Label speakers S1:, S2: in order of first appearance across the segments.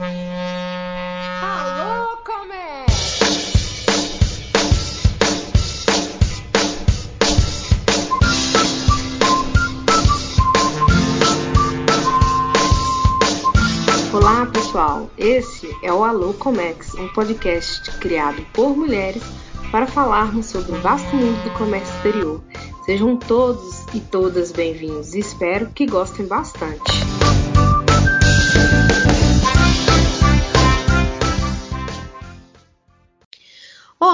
S1: Alô! Olá, pessoal. Esse é o Alô Comex, um podcast criado por mulheres para falarmos sobre o vasto mundo do comércio exterior. Sejam todos e todas bem-vindos espero que gostem bastante.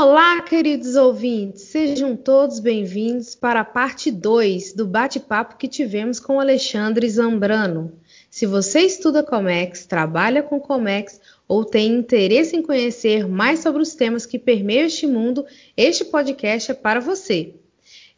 S1: Olá, queridos ouvintes, sejam todos bem-vindos para a parte 2 do bate-papo que tivemos com Alexandre Zambrano. Se você estuda Comex, trabalha com Comex ou tem interesse em conhecer mais sobre os temas que permeiam este mundo, este podcast é para você.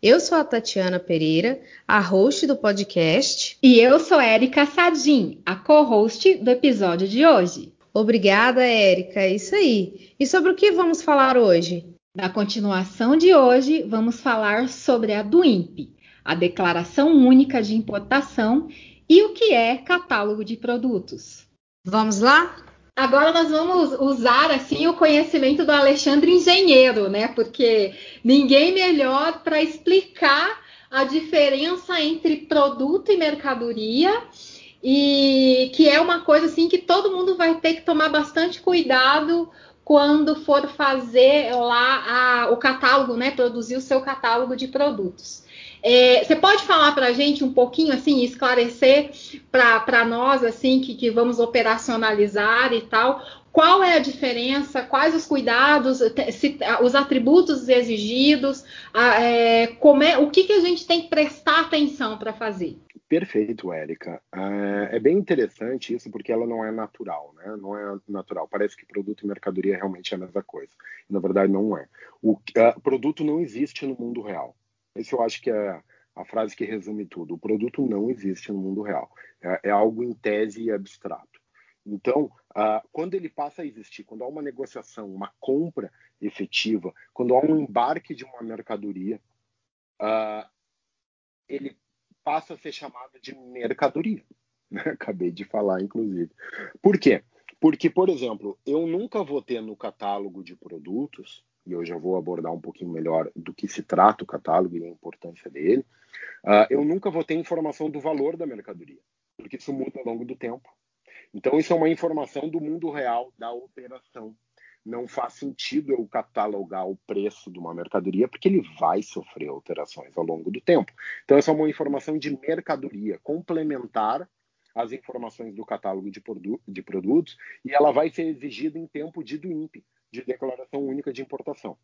S1: Eu sou a Tatiana Pereira, a host do podcast.
S2: E eu sou Érica Sadim, a co-host do episódio de hoje.
S1: Obrigada, Érica. É isso aí. E sobre o que vamos falar hoje?
S2: Na continuação de hoje, vamos falar sobre a DUIMP, a Declaração Única de Importação, e o que é catálogo de produtos.
S1: Vamos lá?
S2: Agora nós vamos usar assim o conhecimento do Alexandre Engenheiro, né? Porque ninguém melhor para explicar a diferença entre produto e mercadoria e que é uma coisa assim que todo mundo vai ter que tomar bastante cuidado quando for fazer lá a, o catálogo, né? Produzir o seu catálogo de produtos. É, você pode falar para a gente um pouquinho, assim, esclarecer para nós, assim, que, que vamos operacionalizar e tal, qual é a diferença, quais os cuidados, se, os atributos exigidos, é, como é, o que, que a gente tem que prestar atenção para fazer?
S3: Perfeito, Érica. É, é bem interessante isso porque ela não é natural, né? Não é natural. Parece que produto e mercadoria realmente é a mesma coisa. Na verdade, não é. O uh, produto não existe no mundo real. Esse eu acho que é a frase que resume tudo. O produto não existe no mundo real. É, é algo em tese e abstrato. Então, uh, quando ele passa a existir, quando há uma negociação, uma compra efetiva, quando há um embarque de uma mercadoria, uh, ele passa a ser chamado de mercadoria. Acabei de falar, inclusive. Por quê? Porque, por exemplo, eu nunca vou ter no catálogo de produtos e eu já vou abordar um pouquinho melhor do que se trata o catálogo e a importância dele, uh, eu nunca vou ter informação do valor da mercadoria, porque isso muda ao longo do tempo. Então, isso é uma informação do mundo real da operação. Não faz sentido eu catalogar o preço de uma mercadoria, porque ele vai sofrer alterações ao longo do tempo. Então, essa é uma informação de mercadoria, complementar às informações do catálogo de, produ de produtos, e ela vai ser exigida em tempo de DUIMP, de declaração única de importação.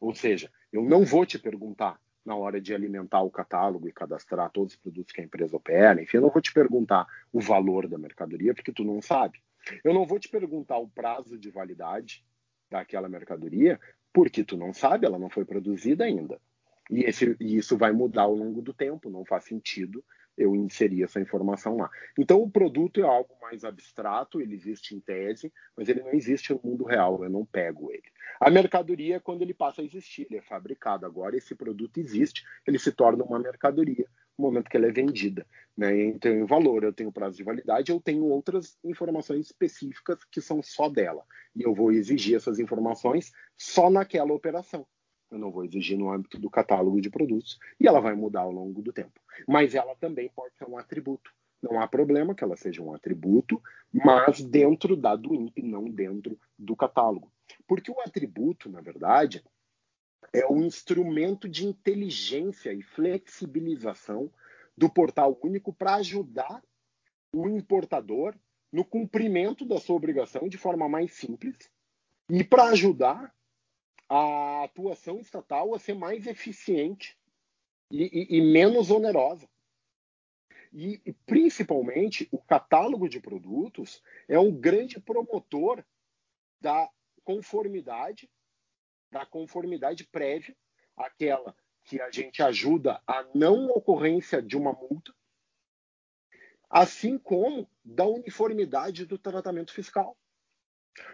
S3: Ou seja, eu não vou te perguntar na hora de alimentar o catálogo e cadastrar todos os produtos que a empresa opera, enfim, eu não vou te perguntar o valor da mercadoria, porque tu não sabe. Eu não vou te perguntar o prazo de validade daquela mercadoria, porque tu não sabe, ela não foi produzida ainda. E, esse, e isso vai mudar ao longo do tempo, não faz sentido eu inserir essa informação lá. Então, o produto é algo mais abstrato, ele existe em tese, mas ele não existe no mundo real, eu não pego ele. A mercadoria, quando ele passa a existir, ele é fabricado. Agora, esse produto existe, ele se torna uma mercadoria no momento que ela é vendida. Né? Então, em valor, eu tenho prazo de validade, eu tenho outras informações específicas que são só dela. E eu vou exigir essas informações só naquela operação eu não vou exigir no âmbito do catálogo de produtos, e ela vai mudar ao longo do tempo. Mas ela também pode ser um atributo. Não há problema que ela seja um atributo, mas dentro da DUIMP, não dentro do catálogo. Porque o atributo, na verdade, é um instrumento de inteligência e flexibilização do portal único para ajudar o importador no cumprimento da sua obrigação de forma mais simples e para ajudar a atuação estatal a ser mais eficiente e, e, e menos onerosa. E, e, principalmente, o catálogo de produtos é um grande promotor da conformidade, da conformidade prévia, aquela que a gente ajuda a não ocorrência de uma multa, assim como da uniformidade do tratamento fiscal.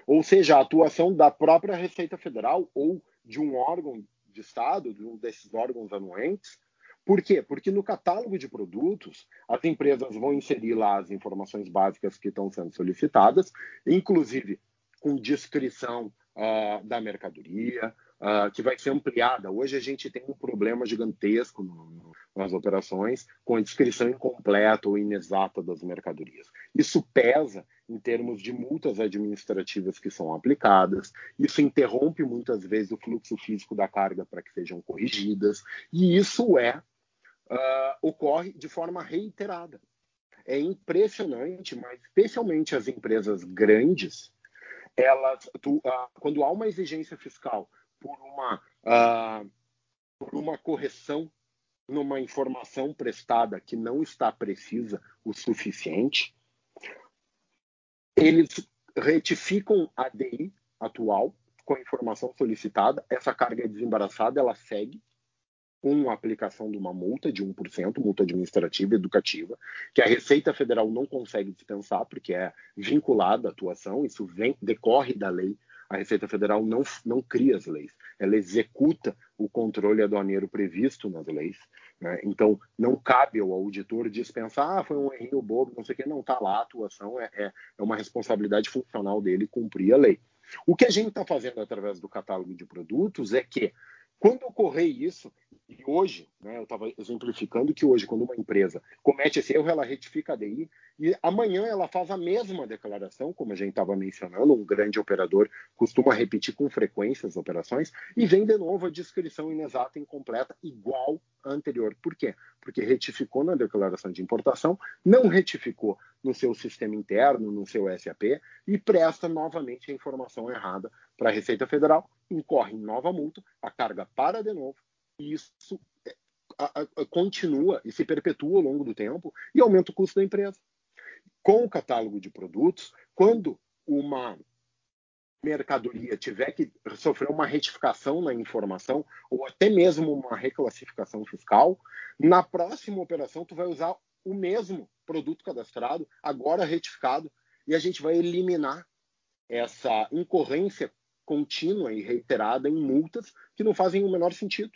S3: Ou seja, a atuação da própria Receita Federal ou de um órgão de Estado, de um desses órgãos anuentes, Por quê? Porque no catálogo de produtos, as empresas vão inserir lá as informações básicas que estão sendo solicitadas, inclusive com descrição uh, da mercadoria, uh, que vai ser ampliada. Hoje a gente tem um problema gigantesco no, no, nas operações com a descrição incompleta ou inexata das mercadorias. Isso pesa em termos de multas administrativas que são aplicadas, isso interrompe muitas vezes o fluxo físico da carga para que sejam corrigidas, e isso é uh, ocorre de forma reiterada. É impressionante, mas especialmente as empresas grandes, elas, tu, uh, quando há uma exigência fiscal por uma, uh, por uma correção numa informação prestada que não está precisa o suficiente, eles retificam a DI atual com a informação solicitada, essa carga é desembaraçada, ela segue, com a aplicação de uma multa de 1%, multa administrativa educativa, que a Receita Federal não consegue dispensar, porque é vinculada à atuação, isso vem, decorre da lei. A Receita Federal não, não cria as leis, ela executa o controle aduaneiro previsto nas leis. Né? Então, não cabe ao auditor dispensar, ah, foi um erro bobo, não sei o que, não, está lá, a atuação é, é, é uma responsabilidade funcional dele cumprir a lei. O que a gente está fazendo através do catálogo de produtos é que, quando ocorrer isso, e hoje, né, eu estava exemplificando que hoje, quando uma empresa comete esse erro, ela retifica a DI e amanhã ela faz a mesma declaração, como a gente estava mencionando, um grande operador costuma repetir com frequência as operações e vem de novo a descrição inexata incompleta, igual anterior. Por quê? Porque retificou na declaração de importação, não retificou no seu sistema interno, no seu SAP, e presta novamente a informação errada para a Receita Federal, incorre nova multa, a carga para de novo e isso é, continua e se perpetua ao longo do tempo e aumenta o custo da empresa. Com o catálogo de produtos, quando uma mercadoria tiver que sofrer uma retificação na informação ou até mesmo uma reclassificação fiscal, na próxima operação tu vai usar o mesmo produto cadastrado, agora retificado, e a gente vai eliminar essa incorrência contínua e reiterada em multas que não fazem o menor sentido.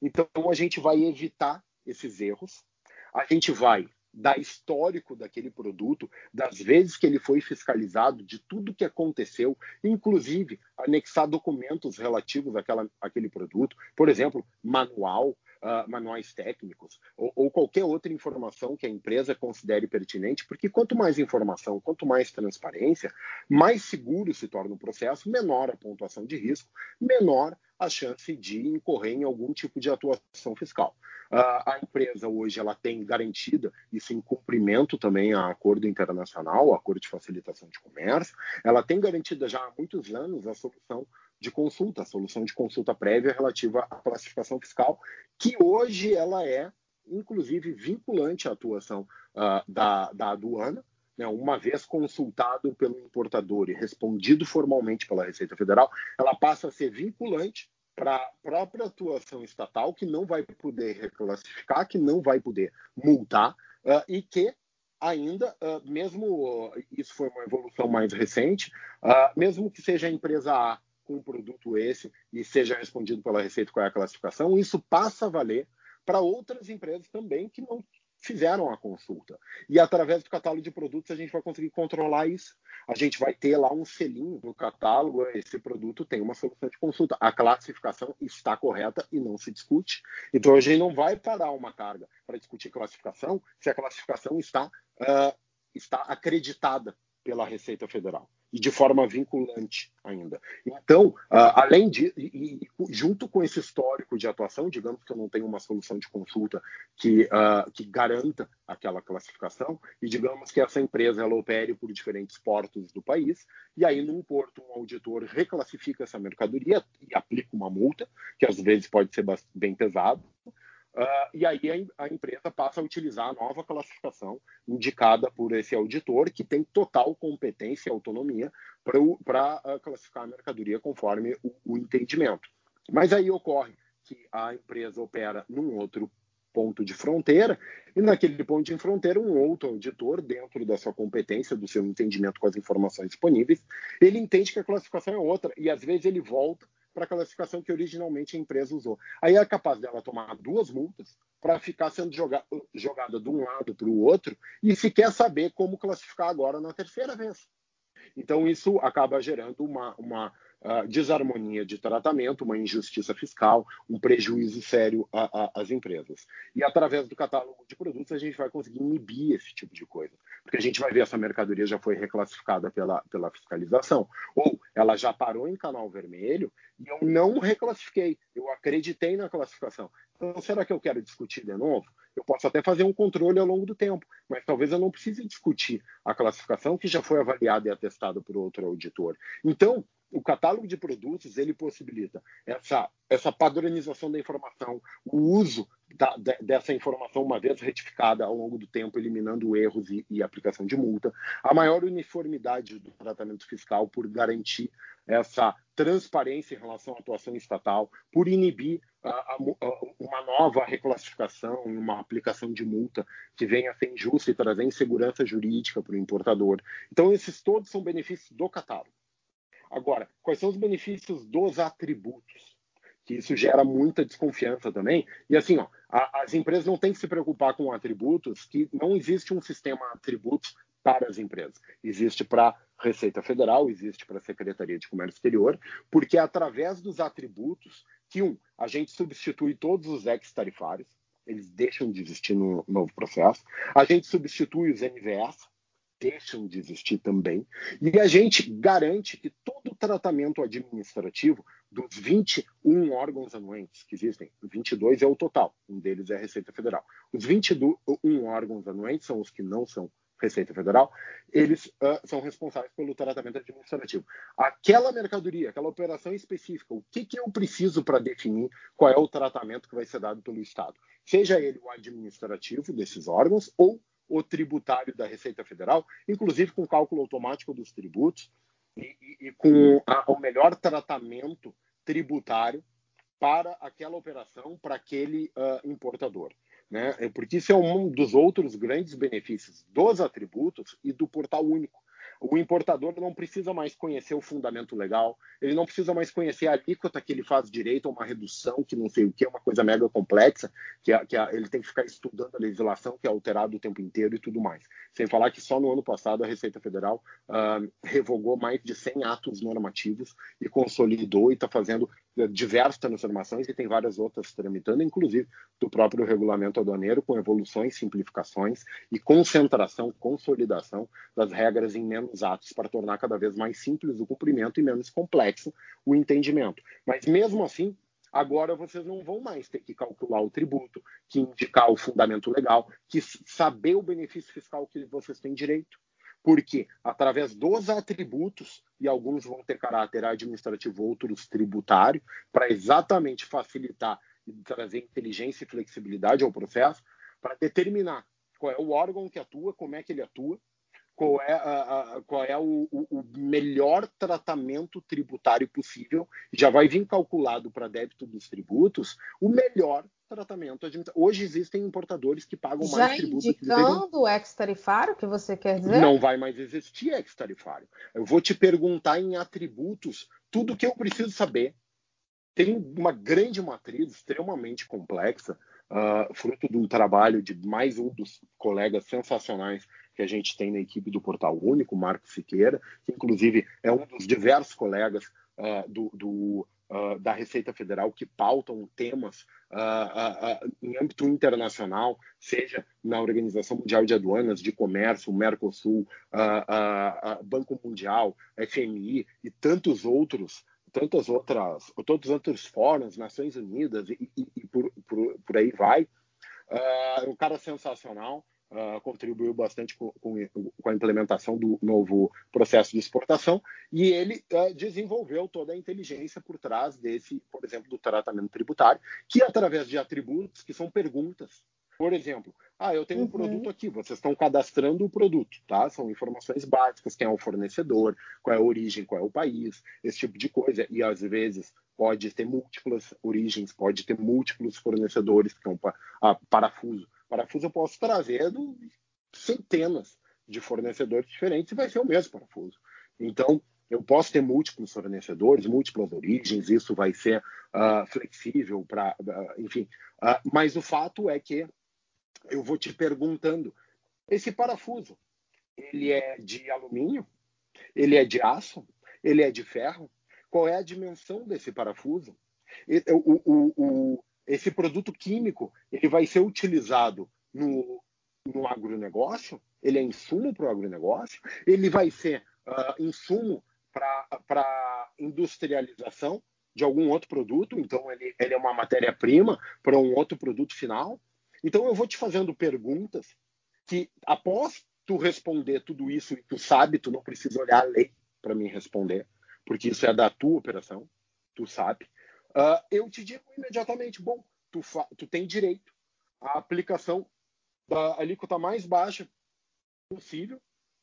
S3: Então, a gente vai evitar esses erros, a gente vai dar histórico daquele produto, das vezes que ele foi fiscalizado, de tudo que aconteceu, inclusive anexar documentos relativos àquela, àquele produto, por exemplo, manual, uh, manuais técnicos ou, ou, qualquer outra informação que a empresa considere pertinente, porque quanto mais informação, quanto mais transparência, mais seguro se torna o processo, menor a pontuação de risco, menor a chance de incorrer em algum tipo de atuação fiscal. Uh, a empresa hoje ela tem garantida isso em cumprimento também a acordo internacional, acordo de facilitação de comércio, ela tem garantida já há muitos anos a solução de consulta, a solução de consulta prévia relativa à classificação fiscal, que hoje ela é, inclusive, vinculante à atuação uh, da, da aduana, né, uma vez consultado pelo importador e respondido formalmente pela Receita Federal, ela passa a ser vinculante para a própria atuação estatal, que não vai poder reclassificar, que não vai poder multar, uh, e que ainda, uh, mesmo uh, isso foi uma evolução mais recente, mesmo que seja a empresa A com um produto esse e seja respondido pela Receita qual é a classificação, isso passa a valer para outras empresas também que não fizeram a consulta. E através do catálogo de produtos a gente vai conseguir controlar isso. A gente vai ter lá um selinho no catálogo, esse produto tem uma solução de consulta. A classificação está correta e não se discute. Então a gente não vai parar uma carga para discutir classificação se a classificação está, uh, está acreditada pela Receita Federal e de forma vinculante ainda. Então, uh, além de, e, e, junto com esse histórico de atuação, digamos que eu não tenho uma solução de consulta que, uh, que garanta aquela classificação, e digamos que essa empresa ela opere por diferentes portos do país, e aí num porto um auditor reclassifica essa mercadoria e aplica uma multa, que às vezes pode ser bem pesado, Uh, e aí a, a, empresa passa a utilizar a nova classificação indicada por esse auditor, que tem total competência e autonomia para uh, classificar a mercadoria conforme o, o, entendimento. Mas aí ocorre que a empresa opera num outro ponto de fronteira, e naquele ponto de fronteira, um outro auditor, dentro da sua competência, do seu entendimento com as informações disponíveis, ele entende que a classificação é outra, e às vezes ele volta para a classificação que originalmente a empresa usou. Aí é capaz dela tomar duas multas para ficar sendo joga jogada de um lado para o outro e se quer saber como classificar agora na terceira vez. Então, isso acaba gerando uma, uma uh, desarmonia de tratamento, uma injustiça fiscal, um prejuízo sério às empresas. E através do catálogo de produtos, a gente vai conseguir inibir esse tipo de coisa. Porque a gente vai ver essa mercadoria já foi reclassificada pela, pela fiscalização, ou ela já parou em canal vermelho e eu não reclassifiquei, eu acreditei na classificação. Então, será que eu quero discutir de novo? Eu posso até fazer um controle ao longo do tempo, mas talvez eu não precise discutir a classificação que já foi avaliada e atestada por outro auditor. Então, o catálogo de produtos ele possibilita essa, essa padronização da informação, o uso da, de, dessa informação uma vez retificada ao longo do tempo, eliminando erros e, e, aplicação de multa, a maior uniformidade do tratamento fiscal por garantir essa transparência em relação à atuação estatal, por inibir a, a, uma nova reclassificação, uma aplicação de multa que venha a ser injusta e trazer insegurança jurídica para o importador. Então, esses todos são benefícios do catálogo. Agora, quais são os benefícios dos atributos? Que isso gera muita desconfiança também. E assim, ó, a, as empresas não têm que se preocupar com atributos, que não existe um sistema atributos para as empresas. Existe para Receita Federal, existe para a Secretaria de Comércio Exterior, porque é através dos atributos que, um, a gente substitui todos os ex-tarifários, eles deixam de existir no novo processo, a gente substitui os NVS, deixam de existir também. E a gente garante que todo o tratamento administrativo dos 21 órgãos anuentes que existem, 22 é o total, um deles é a Receita Federal. Os 21 órgãos anuentes são os que não são Receita Federal, eles uh, são responsáveis pelo tratamento administrativo. Aquela mercadoria, aquela operação específica, o que, que eu preciso para definir qual é o tratamento que vai ser dado pelo Estado? Seja ele o administrativo desses órgãos ou o tributário da Receita Federal, inclusive com cálculo automático dos tributos e, e, e com a, o melhor tratamento tributário para aquela operação, para aquele uh, importador. Né? É porque isso é um dos outros grandes benefícios dos atributos e do portal único. O importador não precisa mais conhecer o fundamento legal, ele não precisa mais conhecer a alíquota que ele faz direito a uma redução, que não sei o que, é uma coisa mega complexa, que, é, que é, ele tem que ficar estudando a legislação, que é alterada o tempo inteiro e tudo mais. Sem falar que só no ano passado a Receita Federal uh, revogou mais de 100 atos normativos e consolidou e está fazendo diversas transformações e tem várias outras tramitando, inclusive do próprio regulamento aduaneiro, com evoluções, simplificações e concentração, consolidação das regras em menos atos para tornar cada vez mais simples o cumprimento e menos complexo o entendimento. Mas mesmo assim, agora vocês não vão mais ter que calcular o tributo, que indicar o fundamento legal, que saber o benefício fiscal que vocês têm direito. Porque através dos atributos, e alguns vão ter caráter administrativo, outros tributário, para exatamente facilitar e trazer inteligência e flexibilidade ao processo, para determinar qual é o órgão que atua, como é que ele atua, qual é, a, a, qual é o, o, melhor tratamento tributário possível, já vai vir calculado para débito dos tributos, o melhor tratamento. Hoje existem importadores que pagam
S1: já
S3: mais
S1: tributo. Já indicando o ex-tarifário, que você quer dizer?
S3: Não vai mais existir ex-tarifário. Eu vou te perguntar em atributos tudo que eu preciso saber. Tem uma grande matriz extremamente complexa, uh, fruto de um trabalho de mais um dos colegas sensacionais que a gente tem na equipe do Portal Único, Marco Siqueira, que inclusive é um dos diversos colegas uh, do, do uh, da Receita Federal que pautam temas uh, em âmbito internacional, seja na Organização Mundial de Aduanas, de Comércio, Mercosul, Banco Mundial, FMI e tantos outros tantas outras, todos os outros fóruns, Nações Unidas e, e, e por, por, por, aí vai. Uh, um cara sensacional, uh, contribuiu bastante com, com, com, a implementação do novo processo de exportação e ele uh, desenvolveu toda a inteligência por trás desse, por exemplo, do tratamento tributário, que através de atributos, que são perguntas. Por exemplo, ah, eu tenho um uhum. produto aqui, vocês estão cadastrando o produto, tá? São informações básicas, quem é o fornecedor, qual é a origem, qual é o país, esse tipo de coisa. E às vezes pode ter múltiplas origens, pode ter múltiplos fornecedores, que é um ah, parafuso parafuso eu posso trazer centenas de fornecedores diferentes e vai ser o mesmo parafuso. Então, Eu posso ter múltiplos fornecedores, múltiplas origens, isso vai ser uh, flexível para, uh, enfim. Uh, mas o fato é que eu vou te perguntando: esse parafuso, ele é de alumínio? Ele é de aço? Ele é de ferro? Qual é a dimensão desse parafuso? O, o, o, esse produto químico ele vai ser utilizado no, no agronegócio? Ele é insumo para o agronegócio? Ele vai ser uh, insumo para industrialização de algum outro produto? Então, ele, ele é uma matéria-prima para um outro produto final? Então, eu vou te fazendo perguntas que, após tu responder tudo isso e tu sabe, tu não precisa olhar a lei para me responder, porque isso é da tua operação, tu sabe. Uh, eu te digo imediatamente, bom, tu, tu tem direito à aplicação da alíquota mais baixa possível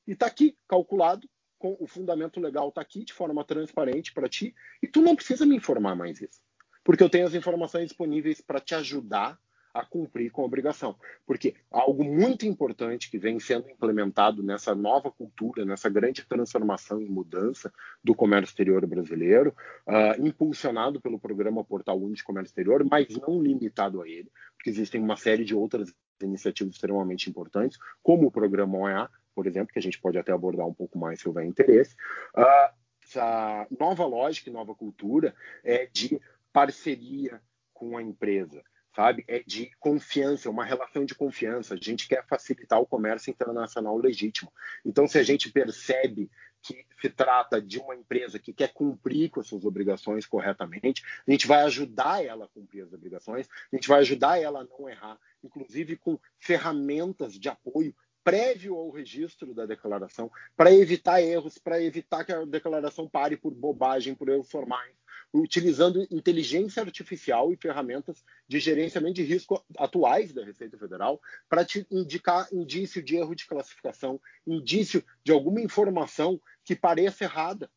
S3: e está aqui calculado com o fundamento legal está aqui de forma transparente para ti e tu não precisa me informar mais isso, porque eu tenho as informações disponíveis para te ajudar a cumprir com a obrigação. Porque algo muito importante que vem sendo implementado nessa nova cultura, nessa grande transformação e mudança do comércio exterior brasileiro, uh, impulsionado pelo programa Portal Único de Comércio Exterior, mas não limitado a ele, porque existem uma série de outras iniciativas extremamente importantes, como o programa OEA, por exemplo, que a gente pode até abordar um pouco mais se houver interesse. Uh, essa nova lógica e nova cultura é de parceria com a empresa sabe? É de confiança, uma relação de confiança. A gente quer facilitar o comércio internacional legítimo. Então, se a gente percebe que se trata de uma empresa que quer cumprir com as suas obrigações corretamente, a gente vai ajudar ela a cumprir as obrigações, a gente vai ajudar ela a não errar, inclusive com ferramentas de apoio prévio ao registro da declaração, para evitar erros, para evitar que a declaração pare por bobagem, por erros formais utilizando inteligência artificial e ferramentas de gerenciamento de risco atuais da Receita Federal para te indicar indício de erro de classificação, indício de alguma informação que pareça errada,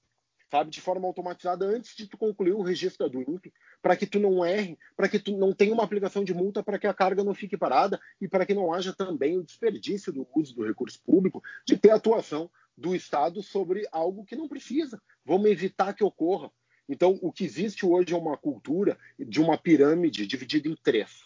S3: sabe, de forma automatizada antes de tu concluir o registro do INPE, para que tu não erre, para que tu não tenha uma aplicação de multa para que a carga não fique parada e para que não haja também o desperdício do uso do recurso público de ter atuação do Estado sobre algo que não precisa. Vamos evitar que ocorra. Então, o que existe hoje é uma cultura de uma pirâmide dividida em três.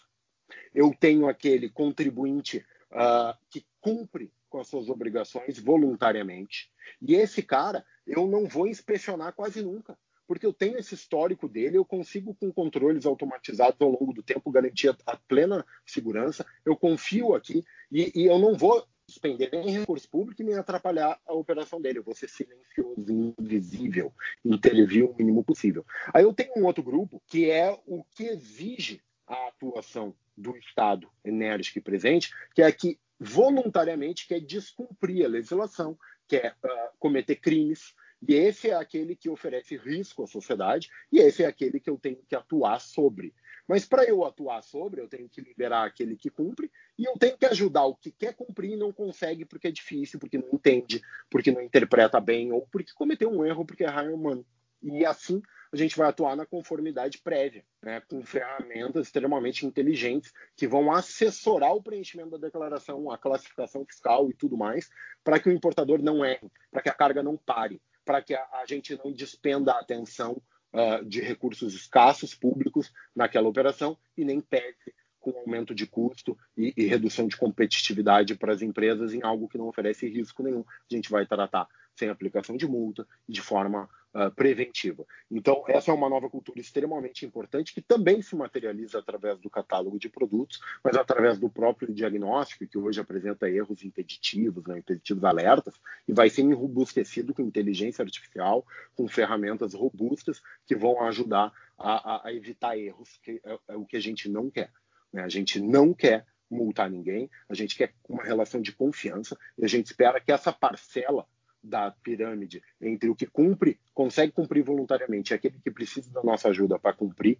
S3: Eu tenho aquele contribuinte uh, que cumpre com as suas obrigações voluntariamente, e esse cara eu não vou inspecionar quase nunca, porque eu tenho esse histórico dele, eu consigo, com controles automatizados ao longo do tempo, garantir a, plena segurança, eu confio aqui, e, e eu não vou suspender nem recurso público nem atrapalhar a operação dele. Eu vou ser silencioso, invisível, intervir o mínimo possível. Aí eu tenho um outro grupo que é o que exige a atuação do Estado enérgico e presente, que é que voluntariamente quer descumprir a legislação, quer uh, cometer crimes, e esse é aquele que oferece risco à sociedade, e esse é aquele que eu tenho que atuar sobre. Mas para eu atuar sobre, eu tenho que liberar aquele que cumpre e eu tenho que ajudar o que quer cumprir e não consegue porque é difícil, porque não entende, porque não interpreta bem ou porque cometeu um erro, porque é humano. E assim a gente vai atuar na conformidade prévia, né, com ferramentas extremamente inteligentes que vão assessorar o preenchimento da declaração, a classificação fiscal e tudo mais, para que o importador não erre, para que a carga não pare, para que a, a gente não despenda a atenção uh, de recursos escassos públicos naquela operação e nem pese com aumento de custo e, e, redução de competitividade para as empresas em algo que não oferece risco nenhum. A gente vai tratar sem aplicação de multa de forma uh, preventiva. Então, essa é uma nova cultura extremamente importante que também se materializa através do catálogo de produtos, mas através do próprio diagnóstico, que hoje apresenta erros impeditivos, né, impeditivos alertas, e vai ser enrobustecido com inteligência artificial, com ferramentas robustas que vão ajudar a, a, a evitar erros, que é, é o que a gente não quer. Né? A gente não quer multar ninguém, a gente quer uma relação de confiança e a gente espera que essa parcela da pirâmide entre o que cumpre, consegue cumprir voluntariamente e aquele que precisa da nossa ajuda para cumprir,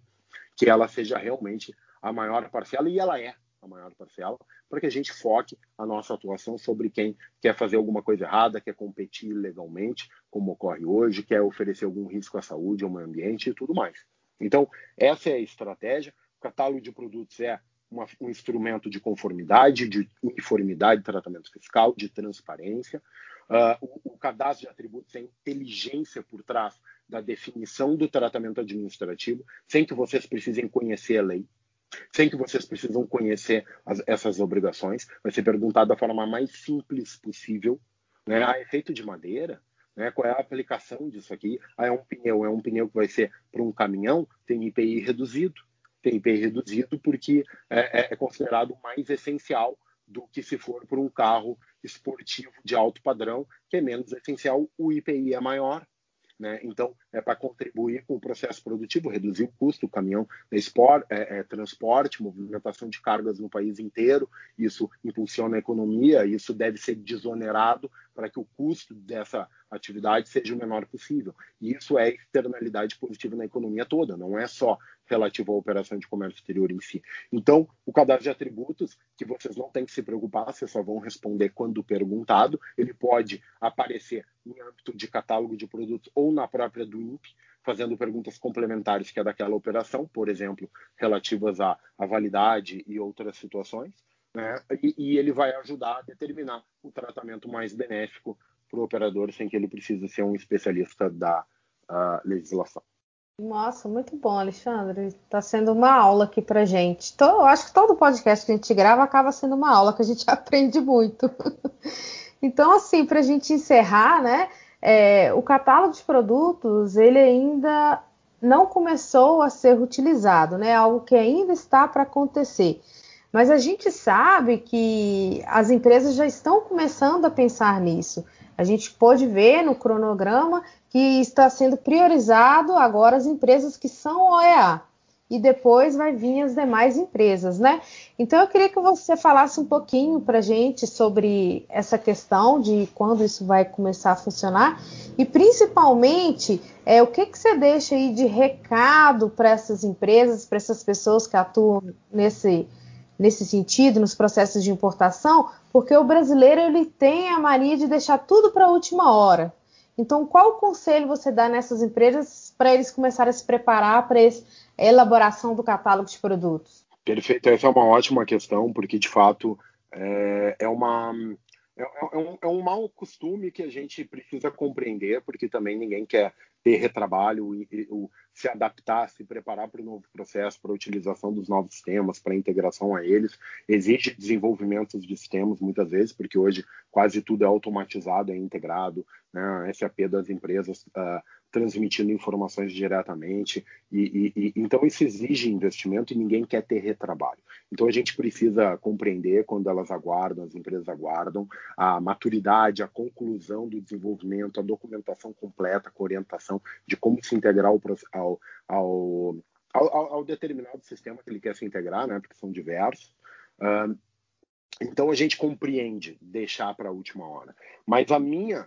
S3: que ela seja realmente a maior parcela, e ela é a maior parcela, para que a gente foque a nossa atuação sobre quem quer fazer alguma coisa errada, quer competir legalmente, como ocorre hoje, quer oferecer algum risco à saúde, ao meio ambiente e tudo mais. Então, essa é a estratégia. O catálogo de produtos é uma, um instrumento de conformidade, de uniformidade de tratamento fiscal, de transparência. Uh, o, o, cadastro de atributos, a inteligência por trás da definição do tratamento administrativo, sem que vocês precisem conhecer a lei, sem que vocês precisam conhecer as, essas obrigações, vai ser perguntado da forma mais simples possível, né, a efeito de madeira, né, qual é a aplicação disso aqui? Ah, é um pneu, é um pneu que vai ser para um caminhão, tem IPI reduzido, tem IPI reduzido porque é, é, é considerado mais essencial do que se for por um carro esportivo de alto padrão, que é menos essencial, o IPI é maior. Né? Então, é para contribuir com o processo produtivo, reduzir o custo, o caminhão é, é, transporte, movimentação de cargas no país inteiro, isso impulsiona a economia, isso deve ser desonerado para que o custo dessa atividade seja o menor possível. E isso é externalidade positiva na economia toda, não é só relativo à operação de comércio exterior em si. Então, o cadastro de atributos, que vocês não têm que se preocupar, vocês só vão responder quando perguntado, ele pode aparecer em âmbito de catálogo de produtos ou na própria do INPE, fazendo perguntas complementares que é daquela operação, por exemplo, relativas à, à validade e outras situações, né? e, e ele vai ajudar a determinar o tratamento mais benéfico para o operador, sem que ele precise ser um especialista da uh, legislação.
S1: Nossa, muito bom, Alexandre. Está sendo uma aula aqui para gente. Tô, eu acho que todo podcast que a gente grava acaba sendo uma aula que a gente aprende muito. então, assim, para a gente encerrar, né? É, o catálogo de produtos ele ainda não começou a ser utilizado, né? Algo que ainda está para acontecer. Mas a gente sabe que as empresas já estão começando a pensar nisso. A gente pode ver no cronograma que está sendo priorizado agora as empresas que são OEA e depois vai vir as demais empresas, né? Então eu queria que você falasse um pouquinho para a gente sobre essa questão de quando isso vai começar a funcionar e principalmente é, o que, que você deixa aí de recado para essas empresas, para essas pessoas que atuam nesse nesse sentido, nos processos de importação, porque o brasileiro ele tem a mania de deixar tudo para a última hora. Então, qual conselho você dá nessas empresas para eles começarem a se preparar para a elaboração do catálogo de produtos?
S3: Perfeito, essa é uma ótima questão, porque de fato é, é uma é, é, um, é um mau costume que a gente precisa compreender, porque também ninguém quer ter retrabalho, e, e, se adaptar, se preparar para o novo processo, para a utilização dos novos sistemas, para a integração a eles. Exige desenvolvimento de sistemas, muitas vezes, porque hoje quase tudo é automatizado, é integrado. Né? SAP das empresas uh, transmitindo informações diretamente. E, e, e, então isso exige investimento e ninguém quer ter retrabalho. Então a gente precisa compreender quando elas aguardam, as empresas aguardam, a maturidade, a conclusão do desenvolvimento, a documentação completa, com orientação de como se integrar ao, ao, ao, ao, determinado sistema que ele quer se integrar, né? Porque são diversos. Uh, então a gente compreende deixar para a última hora. Mas a minha,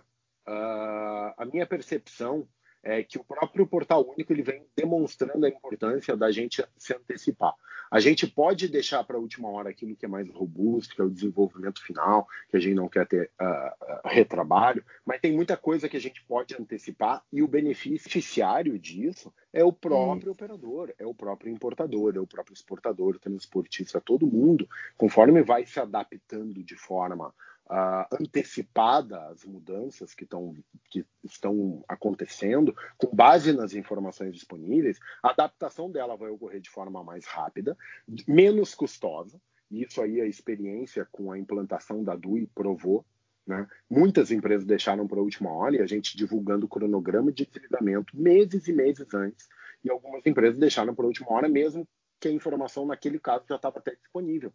S3: uh, a minha percepção é que o próprio portal único ele vem demonstrando a importância da gente se antecipar. A gente pode deixar para a última hora aquilo que é mais robusto, que é o desenvolvimento final, que a gente não quer ter uh, retrabalho, mas tem muita coisa que a gente pode antecipar e o beneficiário disso é o próprio hum. operador, é o próprio importador, é o próprio exportador, transportista, todo mundo, conforme vai se adaptando de forma uh, antecipada às mudanças que, tão, que estão acontecendo, com base nas informações disponíveis, a adaptação dela vai ocorrer de forma mais rápida, menos custosa. E isso aí a experiência com a implantação da DUI provou. Né? Muitas empresas deixaram para a última hora e a gente divulgando o cronograma de desligamento meses e meses antes. E algumas empresas deixaram para a última hora, mesmo que a informação naquele caso já estava até disponível.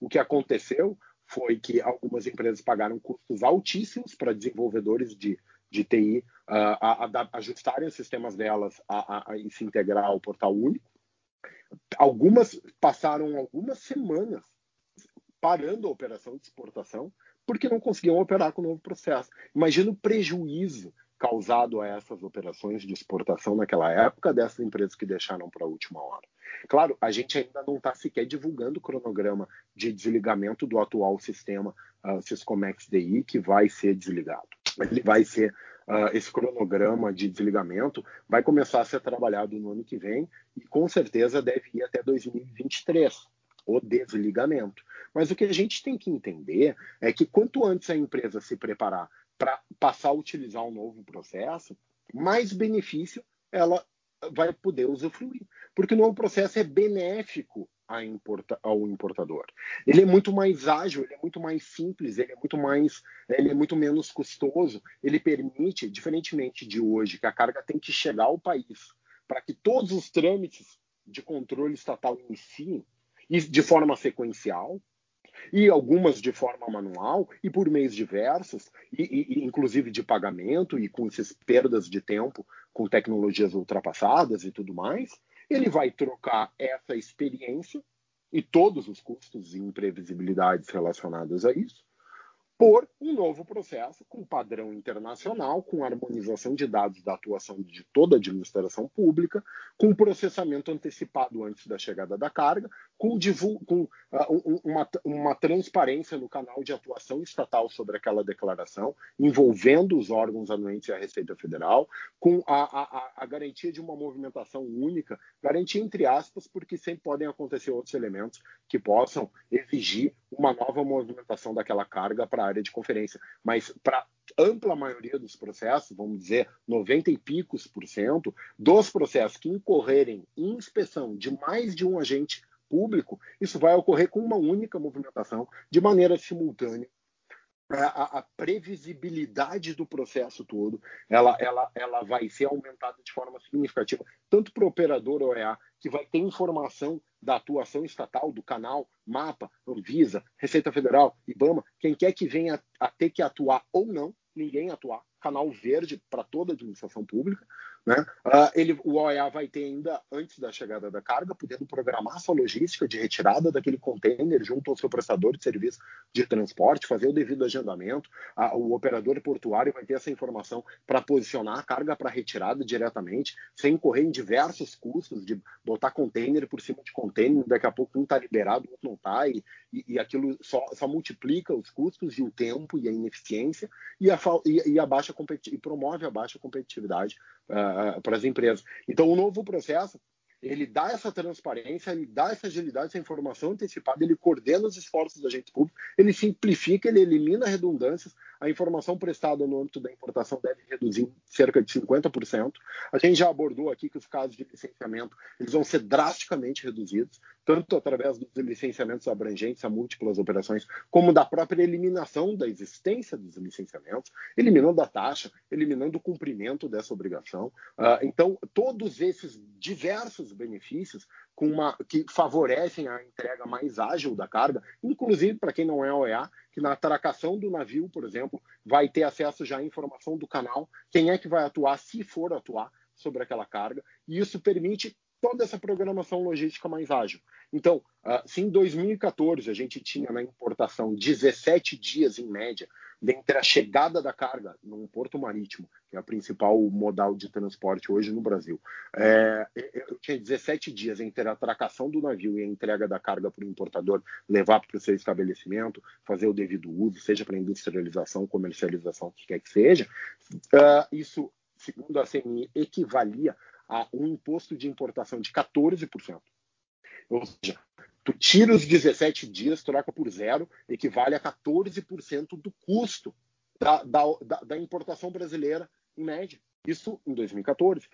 S3: O que aconteceu foi que algumas empresas pagaram custos altíssimos para desenvolvedores de, de TI uh, a, a, ajustarem os sistemas delas a, a, se integrar ao portal único. Algumas passaram algumas semanas parando a operação de exportação porque não conseguiam operar com o novo processo. Imagina o prejuízo causado a essas operações de exportação naquela época dessas empresas que deixaram para a última hora. Claro, a gente ainda não está sequer divulgando o cronograma de desligamento do atual sistema uh, Syscomex DI, que vai ser desligado. Ele vai ser uh, esse cronograma de desligamento vai começar a ser trabalhado no ano que vem e com certeza deve ir até 2023 o desligamento. Mas o que a gente tem que entender é que quanto antes a empresa se preparar para passar a utilizar um novo processo, mais benefício ela vai poder usufruir. Porque o novo processo é benéfico importa, ao importador. Ele é muito mais ágil, ele é muito mais simples, ele é muito mais, ele é muito menos custoso. Ele permite, diferentemente de hoje, que a carga tem que chegar ao país para que todos os trâmites de controle estatal iniciem de forma sequencial, e algumas de forma manual e por meios diversos, e, e, inclusive de pagamento e com essas perdas de tempo com tecnologias ultrapassadas e tudo mais, ele vai trocar essa experiência e todos os custos e imprevisibilidades relacionadas a isso por um novo processo com padrão internacional, com harmonização de dados da atuação de toda a administração pública, com processamento antecipado antes da chegada da carga, com, com uh, uma, uma, transparência no canal de atuação estatal sobre aquela declaração, envolvendo os órgãos anuentes e a Receita Federal, com a, a, a garantia de uma movimentação única, garantia entre aspas, porque sempre podem acontecer outros elementos que possam exigir uma nova movimentação daquela carga para área de conferência. Mas para ampla maioria dos processos, vamos dizer 90 e picos por cento, dos processos que incorrerem em inspeção de mais de um agente público, isso vai ocorrer com uma única movimentação, de maneira simultânea. A, a previsibilidade do processo todo, ela, ela, ela vai ser aumentada de forma significativa, tanto para o operador OEA, que vai ter informação da atuação estatal, do canal, mapa, Anvisa, Receita Federal, IBAMA, quem quer que venha a ter que atuar ou não, ninguém atuar, canal verde para toda a administração pública, né? Uh, ele, o OEA vai ter ainda, antes da chegada da carga, podendo programar sua logística de retirada daquele container junto ao seu prestador de serviço de transporte, fazer o devido agendamento. Uh, o operador portuário vai ter essa informação para posicionar a carga para retirada diretamente, sem correr em diversos custos de botar container por cima de container, daqui a pouco um está liberado, outro não está, e, e, e, aquilo só, só, multiplica os custos e o tempo e a ineficiência e, a, e, a baixa e promove a baixa competitividade. Uh, para as empresas. Então, o novo processo ele dá essa transparência, ele dá essa agilidade, essa informação antecipada, ele coordena os esforços da agente público, ele simplifica, ele elimina redundâncias, a informação prestada no âmbito da importação deve reduzir cerca de 50%. A gente já abordou aqui que os casos de licenciamento eles vão ser drasticamente reduzidos, tanto através dos licenciamentos abrangentes a múltiplas operações, como da própria eliminação da existência dos licenciamentos, eliminando a taxa, eliminando o cumprimento dessa obrigação. Uh, então, todos esses diversos benefícios uma, que favorecem a entrega mais ágil da carga, inclusive para quem não é OEA, que na atracação do navio, por exemplo, vai ter acesso já à informação do canal, quem é que vai atuar, se for atuar sobre aquela carga, e isso permite toda essa programação logística mais ágil. Então, uh, se em 2014 a gente tinha na importação 17 dias em média entre a chegada da carga num porto marítimo, que é a principal modal de transporte hoje no Brasil, é, eu tinha 17 dias entre a atracação do navio e a entrega da carga para o importador levar para o seu estabelecimento, fazer o devido uso, seja para industrialização, comercialização, o que quer que seja, uh, isso, segundo a CNI, equivalia a um imposto de importação de 14%. Ou seja, tu tira os 17 dias, troca por zero, equivale a 14% do custo da, da, da, importação brasileira em média. Isso em 2014.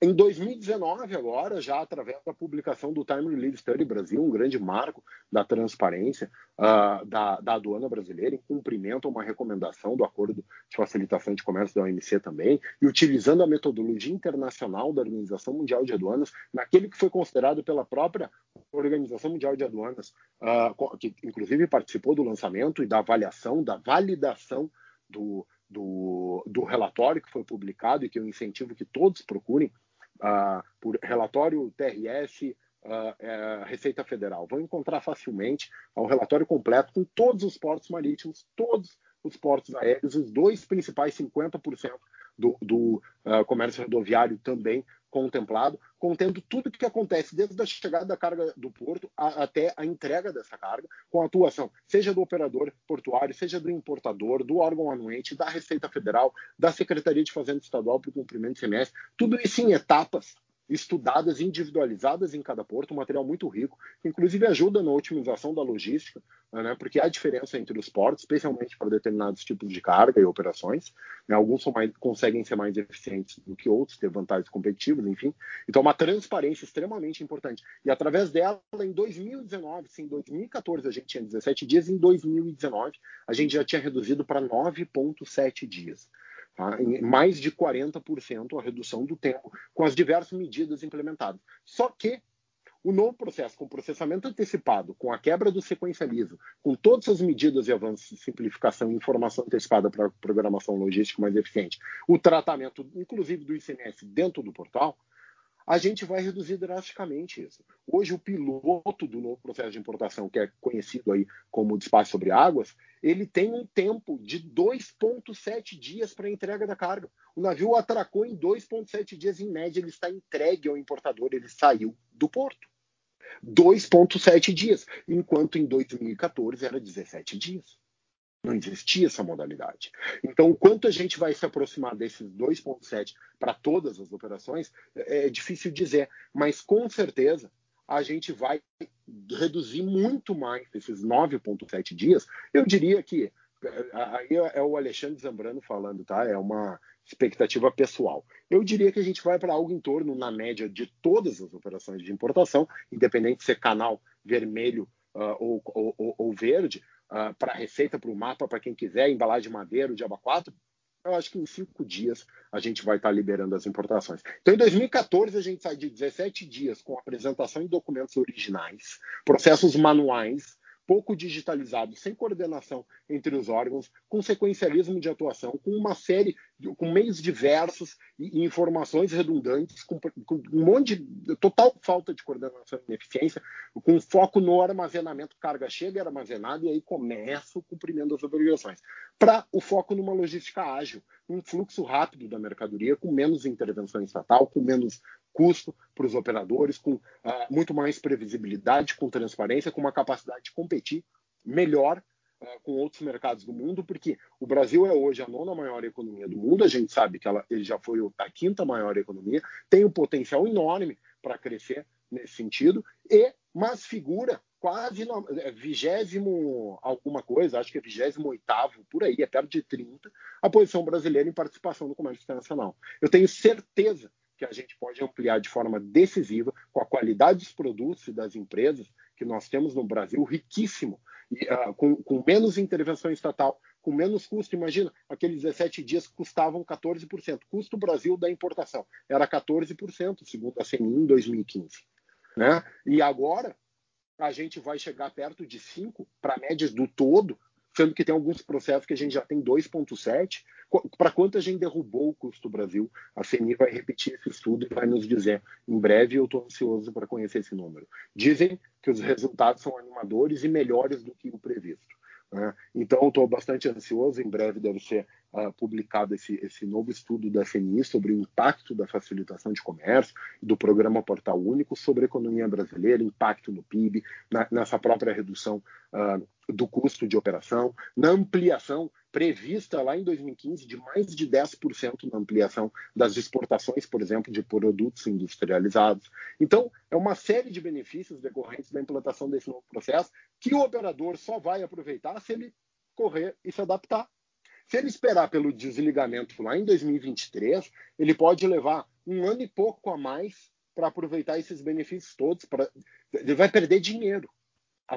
S3: Em 2019, agora, já através da publicação do Time Release Study Brasil, um grande marco da transparência uh, da, da, aduana brasileira, em cumprimento a uma recomendação do Acordo de Facilitação de Comércio da OMC também, e utilizando a metodologia internacional da Organização Mundial de Aduanas, naquele que foi considerado pela própria Organização Mundial de Aduanas, uh, que inclusive participou do lançamento e da avaliação, da validação do, do, do relatório que foi publicado e que eu incentivo que todos procurem, uh, por relatório TRS uh, é, Receita Federal. Vão encontrar facilmente um relatório completo com todos os portos marítimos, todos os portos aéreos, os dois principais 50% do, do uh, comércio rodoviário também contemplado, contendo tudo o que acontece desde a chegada da carga do porto a, até a entrega dessa carga, com a atuação seja do operador portuário, seja do importador, do órgão anuente, da Receita Federal, da Secretaria de Fazenda Estadual para o cumprimento de semestre, tudo isso em etapas estudadas, individualizadas em cada porto, um material muito rico, que inclusive ajuda na otimização da logística, né, porque há diferença entre os portos, especialmente para determinados tipos de carga e operações. Né, alguns mais, conseguem ser mais eficientes do que outros, ter vantagens competitivas, enfim. Então, uma transparência extremamente importante. E através dela, em 2019, sim, em 2014 a gente tinha 17 dias, em 2019 a gente já tinha reduzido para 9,7 dias. Tá? Mais de 40% a redução do tempo com as diversas medidas implementadas. Só que o novo processo, com processamento antecipado, com a quebra do sequencialismo, com todas as medidas de avanço, simplificação e informação antecipada para programação logística mais eficiente, o tratamento, inclusive, do ICMS dentro do portal, a gente vai reduzir drasticamente isso. Hoje, o piloto do novo processo de importação, que é conhecido aí como despacho sobre águas, ele tem um tempo de 2,7 dias para entrega da carga. O navio atracou em 2,7 dias, em média, ele está entregue ao importador, ele saiu do porto. 2,7 dias, enquanto em 2014 era 17 dias. Não existia essa modalidade. Então, quanto a gente vai se aproximar desses 2,7 para todas as operações é, é difícil dizer, mas com certeza a gente vai reduzir muito mais esses 9,7 dias. Eu diria que é, aí é o Alexandre Zambrano falando, tá? É uma expectativa pessoal. Eu diria que a gente vai para algo em torno, na média, de todas as operações de importação, independente de ser canal vermelho uh, ou, ou, ou, verde, uh, para receita, para o mapa, para quem quiser, embalagem de madeira, de aba 4, eu acho que em cinco dias a gente vai estar tá liberando as importações. Então, em 2014, a gente sai de 17 dias com apresentação em documentos originais, processos manuais, pouco digitalizado, sem coordenação entre os órgãos, com sequencialismo de atuação, com uma série, com meios diversos e, informações redundantes, com, com, um monte de total falta de coordenação e ineficiência, com foco no armazenamento, carga chega, é armazenada e aí começa o cumprimento das obrigações. Para o foco numa logística ágil, um fluxo rápido da mercadoria, com menos intervenção estatal, com menos custo para os operadores, com uh, muito mais previsibilidade, com transparência, com uma capacidade de competir melhor uh, com outros mercados do mundo, porque o Brasil é hoje a nona maior economia do mundo, a gente sabe que ela, ele já foi a quinta maior economia, tem um potencial enorme para crescer nesse sentido, e mas figura quase no, é, vigésimo alguma coisa, acho que é vigésimo oitavo, por aí, é perto de 30, a posição brasileira em participação no comércio internacional. Eu tenho certeza que a gente pode ampliar de forma decisiva com a qualidade dos produtos e das empresas que nós temos no Brasil, riquíssimo, e, uh, com, com, menos intervenção estatal, com menos custo. Imagina, aqueles 17 dias custavam 14%. Custo Brasil da importação era 14%, segundo a CNI, em 2015. Né? E agora a gente vai chegar perto de 5% para médias do todo, sendo que tem alguns processos que a gente já tem 2,7%. Para quanto a gente derrubou o custo Brasil? A CNI vai repetir esse estudo e vai nos dizer. Em breve eu estou ansioso para conhecer esse número. Dizem que os resultados são animadores e melhores do que o previsto. Né? Então, estou bastante ansioso. Em breve deve ser uh, publicado esse, esse, novo estudo da CNI sobre o impacto da facilitação de comércio, do programa Portal Único sobre a economia brasileira, impacto no PIB, na, nessa própria redução uh, do custo de operação, na ampliação prevista lá em 2015 de mais de 10% na ampliação das exportações, por exemplo, de produtos industrializados. Então, é uma série de benefícios decorrentes da implantação desse novo processo que o operador só vai aproveitar se ele correr e se adaptar. Se ele esperar pelo desligamento lá em 2023, ele pode levar um ano e pouco a mais para aproveitar esses benefícios todos. Pra... Ele vai perder dinheiro.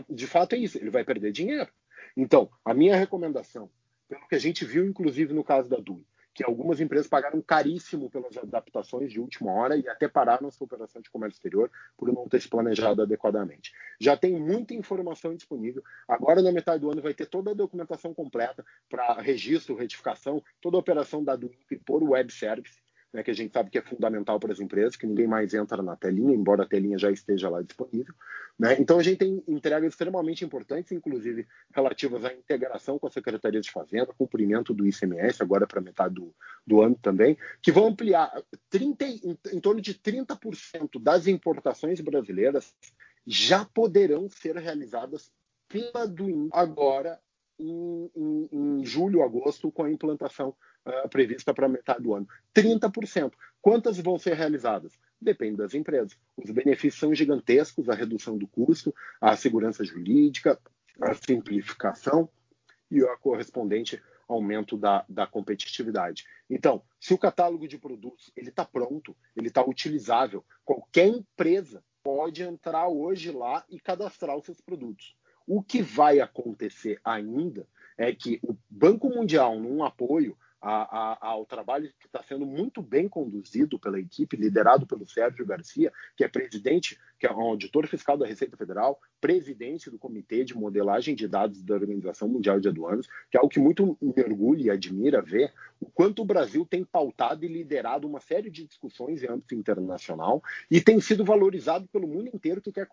S3: De fato é isso, ele vai perder dinheiro. Então, a minha recomendação pelo que a gente viu, inclusive, no caso da DUI, que algumas empresas pagaram caríssimo pelas adaptações de última hora e até pararam sua operação de comércio exterior por não ter se planejado adequadamente. Já tem muita informação disponível. Agora, na metade do ano, vai ter toda a documentação completa para registro, retificação, toda a operação da DUI por web service né, que a gente sabe que é fundamental para as empresas, que ninguém mais entra na telinha, embora a telinha já esteja lá disponível. Né? Então, a gente tem entregas extremamente importantes, inclusive relativas à integração com a Secretaria de Fazenda, cumprimento do ICMS, agora para metade do, do, ano também, que vão ampliar 30, em, em torno de 30% das importações brasileiras já poderão ser realizadas pela Duin agora em, em, em julho, agosto, com a implantação uh, prevista para metade do ano. 30%. Quantas vão ser realizadas? Depende das empresas. Os benefícios são gigantescos, a redução do custo, a segurança jurídica, a simplificação e a correspondente aumento da, da competitividade. Então, se o catálogo de produtos ele está pronto, ele está utilizável, qualquer empresa pode entrar hoje lá e cadastrar os seus produtos. O que vai acontecer ainda é que o Banco Mundial, num apoio a, a, ao trabalho que está sendo muito bem conduzido pela equipe, liderado pelo Sérgio Garcia, que é presidente, que é um auditor fiscal da Receita Federal, presidente do Comitê de Modelagem de Dados da Organização Mundial de Aduanas, que é algo que muito me orgulha e admira ver o quanto o Brasil tem pautado e liderado uma série de discussões em âmbito internacional e tem sido valorizado pelo mundo inteiro que quer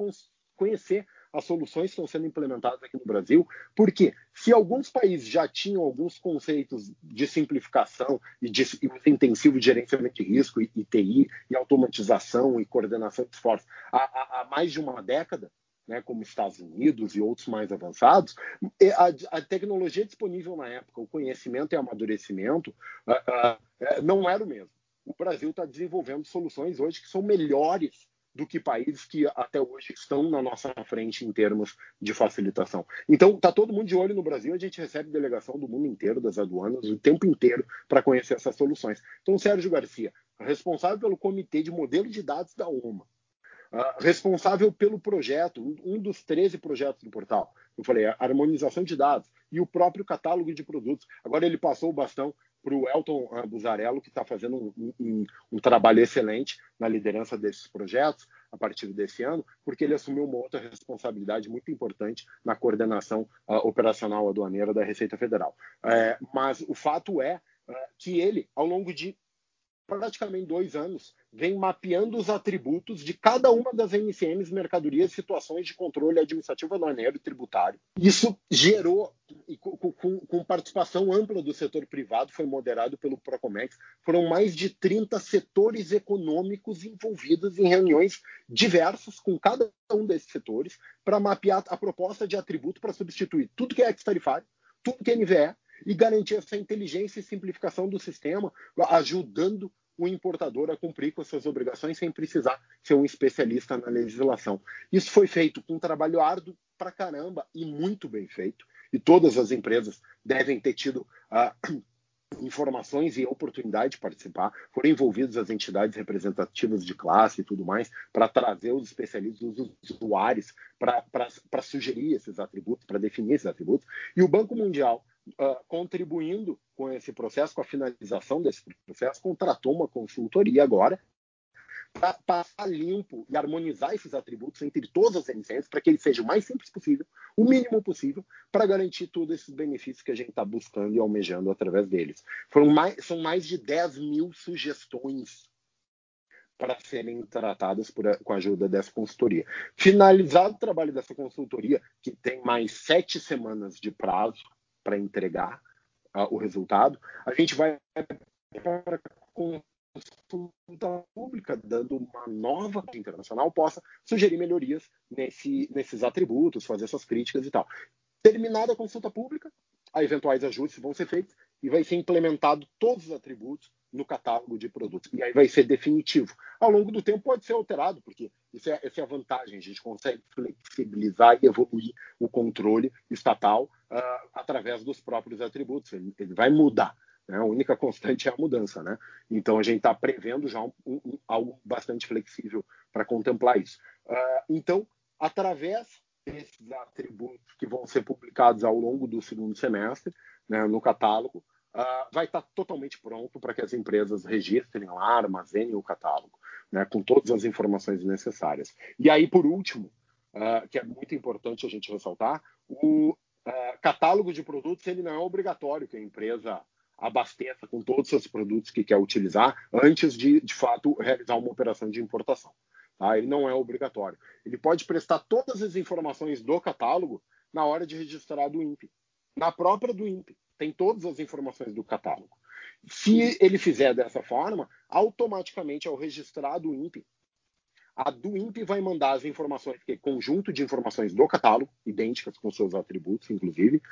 S3: conhecer as soluções estão sendo implementadas aqui no Brasil, porque se alguns países já tinham alguns conceitos de simplificação e de uso intensivo de gerenciamento de risco, e, e e automatização e coordenação de esforços há, há, há mais de uma década, né, como Estados Unidos e outros mais avançados, a, a, tecnologia disponível na época, o conhecimento e amadurecimento, uh, uh, não era o mesmo. O Brasil está desenvolvendo soluções hoje que são melhores do que países que até hoje estão na nossa frente em termos de facilitação. Então, está todo mundo de olho no Brasil, a gente recebe delegação do mundo inteiro, das aduanas, o tempo inteiro, para conhecer essas soluções. Então, Sérgio Garcia, responsável pelo Comitê de Modelo de Dados da OMA, uh, responsável pelo projeto, um dos 13 projetos do portal, eu falei, harmonização de dados e o próprio catálogo de produtos. Agora ele passou o bastão para o Elton Buzarello, que está fazendo um, um, um, trabalho excelente na liderança desses projetos a partir desse ano, porque ele assumiu uma outra responsabilidade muito importante na coordenação uh, operacional aduaneira da Receita Federal. É, mas o fato é uh, que ele, ao longo de praticamente dois anos, vem mapeando os atributos de cada uma das NCMs, mercadorias situações de controle administrativo aduaneiro e tributário. Isso gerou, com, com, participação ampla do setor privado, foi moderado pelo Procomex, foram mais de 30 setores econômicos envolvidos em reuniões diversas com cada um desses setores para mapear a proposta de atributo para substituir tudo que é ex-tarifário, tudo que é NVE, e garantir essa inteligência e simplificação do sistema, ajudando o importador a cumprir com suas obrigações sem precisar ser um especialista na legislação. Isso foi feito com um trabalho árduo pra caramba e muito bem feito. E todas as empresas devem ter tido uh, informações e oportunidade de participar. Foram envolvidas as entidades representativas de classe e tudo mais para trazer os especialistas, os usuários, para sugerir esses atributos, para definir esses atributos. E o Banco Mundial uh, contribuindo com esse processo, com a finalização desse processo, contratou uma consultoria agora para passar limpo e harmonizar esses atributos entre todas as licenças para que ele seja o mais simples possível, o mínimo possível, para garantir todos esses benefícios que a gente está buscando e almejando através deles. Mais, são mais de 10 mil sugestões para serem tratadas por, com a ajuda dessa consultoria. Finalizado o trabalho dessa consultoria, que tem mais sete semanas de prazo para entregar o resultado, a gente vai para consulta pública, dando uma nova internacional, possa sugerir melhorias nesse, nesses atributos, fazer suas críticas e tal. Terminada a consulta pública, eventuais ajustes vão ser feitos e vai ser implementado todos os atributos no catálogo de produtos. E aí vai ser definitivo. Ao longo do tempo pode ser alterado, porque isso é, essa é a vantagem, a gente consegue flexibilizar e evoluir o controle estatal uh, através dos próprios atributos. Ele, ele vai mudar. Né? A única constante é a mudança. Né? Então a gente está prevendo já um, um, algo bastante flexível para contemplar isso. Uh, então, através desses atributos que vão ser publicados ao longo do segundo semestre, né, no catálogo, uh, vai estar totalmente pronto para que as empresas registrem lá, armazenem o catálogo, né, com todas as informações necessárias. E aí, por último, uh, que é muito importante a gente ressaltar, o uh, catálogo de produtos ele não é obrigatório que a empresa abasteça com todos os produtos que quer utilizar antes de, de fato, realizar uma operação de importação. Tá? Ele não é obrigatório. Ele pode prestar todas as informações do catálogo na hora de registrar do INPE. Na própria do INPE tem todas as informações do catálogo. Se ele fizer dessa forma, automaticamente ao registrar do INPE, a do INPE vai mandar as informações, que é conjunto de informações do catálogo, idênticas com seus atributos, inclusive,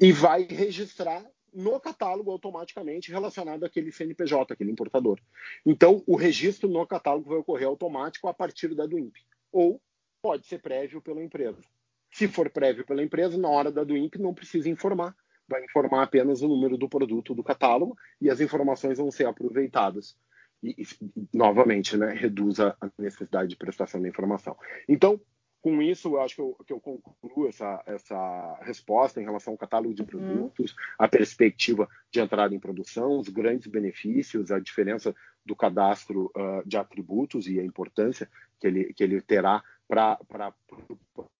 S3: e vai registrar no catálogo automaticamente relacionado àquele CNPJ, aquele importador. Então, o registro no catálogo vai ocorrer automático a partir da do INPE, ou pode ser prévio pela empresa. Se for prévio pela empresa, na hora da do INPE não precisa informar, vai informar apenas o número do produto do catálogo e as informações vão ser aproveitadas. E, e novamente, né, reduz a necessidade de prestação da informação. Então, com isso, eu acho que eu, que eu concluo essa, essa resposta em relação ao catálogo de uhum. produtos, a perspectiva de entrada em produção, os grandes benefícios, a diferença do cadastro uh, de atributos e a importância que ele, que ele terá para o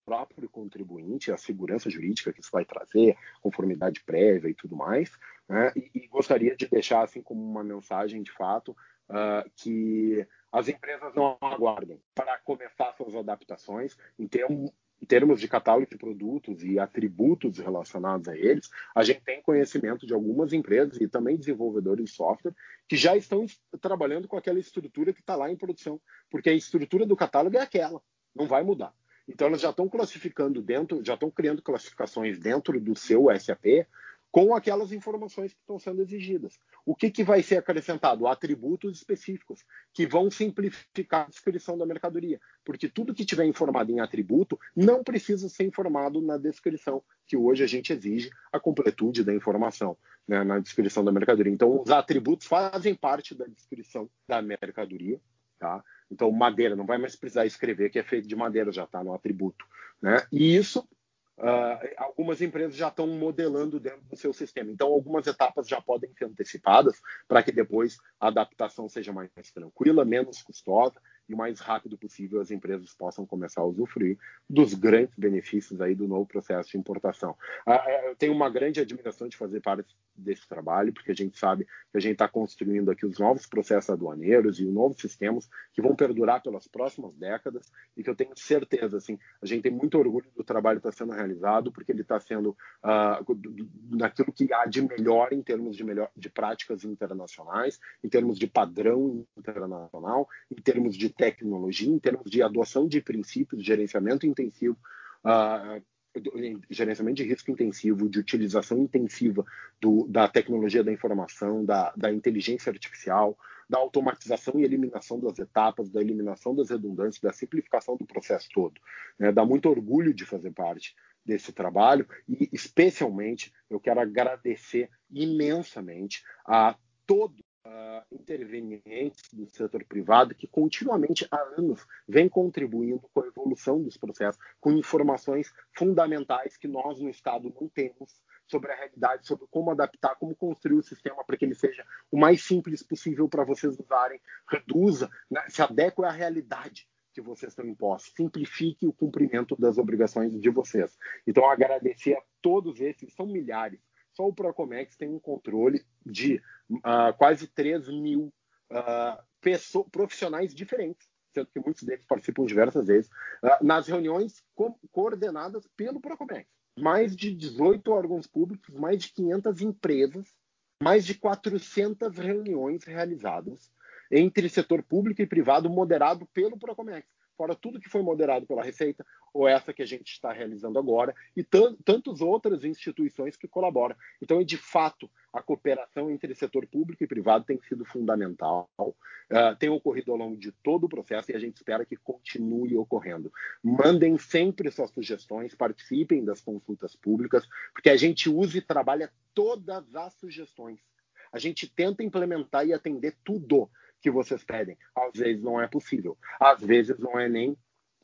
S3: próprio contribuinte, a segurança jurídica que isso vai trazer, conformidade prévia e tudo mais. Né? E, e, gostaria de deixar assim como uma mensagem de fato uh, que as empresas não aguardem para começar suas adaptações em termos, em termos de catálogo de produtos e atributos relacionados a eles, a gente tem conhecimento de algumas empresas e também desenvolvedores de software que já estão trabalhando com aquela estrutura que está lá em produção, porque a estrutura do catálogo é aquela, não vai mudar. Então elas já estão classificando dentro, já estão criando classificações dentro do seu SAP com aquelas informações que estão sendo exigidas. O que, que vai ser acrescentado? Atributos específicos, que vão simplificar a descrição da mercadoria, porque tudo que tiver informado em atributo não precisa ser informado na descrição, que hoje a gente exige a completude da informação né, na descrição da mercadoria. Então, os atributos fazem parte da descrição da mercadoria. Tá? Então, madeira, não vai mais precisar escrever que é feito de madeira, já está no atributo. Né? E isso Uh, algumas empresas já estão modelando dentro do seu sistema. Então, algumas etapas já podem ser antecipadas para que depois a adaptação seja mais tranquila, menos custosa e o mais rápido possível as empresas possam começar a usufruir dos grandes benefícios aí do novo processo de importação. Uh, eu tenho uma grande admiração de fazer parte desse trabalho, porque a gente sabe que a gente está construindo aqui os novos processos aduaneiros e os novos sistemas que vão perdurar pelas próximas décadas e que eu tenho certeza, assim, a gente tem muito orgulho do trabalho que está sendo realizado, porque ele está sendo uh, naquilo que há de melhor em termos de, melhor, de práticas internacionais, em termos de padrão internacional, em termos de tecnologia, em termos de adoção de princípios de gerenciamento intensivo uh, gerenciamento de risco intensivo, de utilização intensiva do, da tecnologia da informação, da, da, inteligência artificial, da automatização e eliminação das etapas, da eliminação das redundâncias, da simplificação do processo todo. Né? Dá muito orgulho de fazer parte desse trabalho e, especialmente, eu quero agradecer imensamente a todos uh, intervenientes do setor privado que continuamente há anos vem contribuindo com a evolução dos processos, com informações fundamentais que nós no Estado não temos sobre a realidade, sobre como adaptar, como construir o sistema para que ele seja o mais simples possível para vocês usarem, reduza, né, se adeque à realidade que vocês estão impostos, simplifique o cumprimento das obrigações de vocês. Então, agradecer a todos esses, são milhares, só o Procomex tem um controle de uh, quase 3 mil uh, pessoas, profissionais diferentes, sendo que muitos deles participam diversas vezes, uh, nas reuniões co coordenadas pelo Procomex. Mais de 18 órgãos públicos, mais de 500 empresas, mais de 400 reuniões realizadas entre setor público e privado, moderado pelo Procomex fora tudo que foi moderado pela Receita, ou essa que a gente está realizando agora, e tantas outras instituições que colaboram. Então, de fato, a cooperação entre setor público e privado tem sido fundamental, uh, tem ocorrido ao longo de todo o processo e a gente espera que continue ocorrendo. Mandem sempre suas sugestões, participem das consultas públicas, porque a gente usa e trabalha todas as sugestões. A gente tenta implementar e atender tudo que vocês pedem. Às vezes não é possível. Às vezes não é nem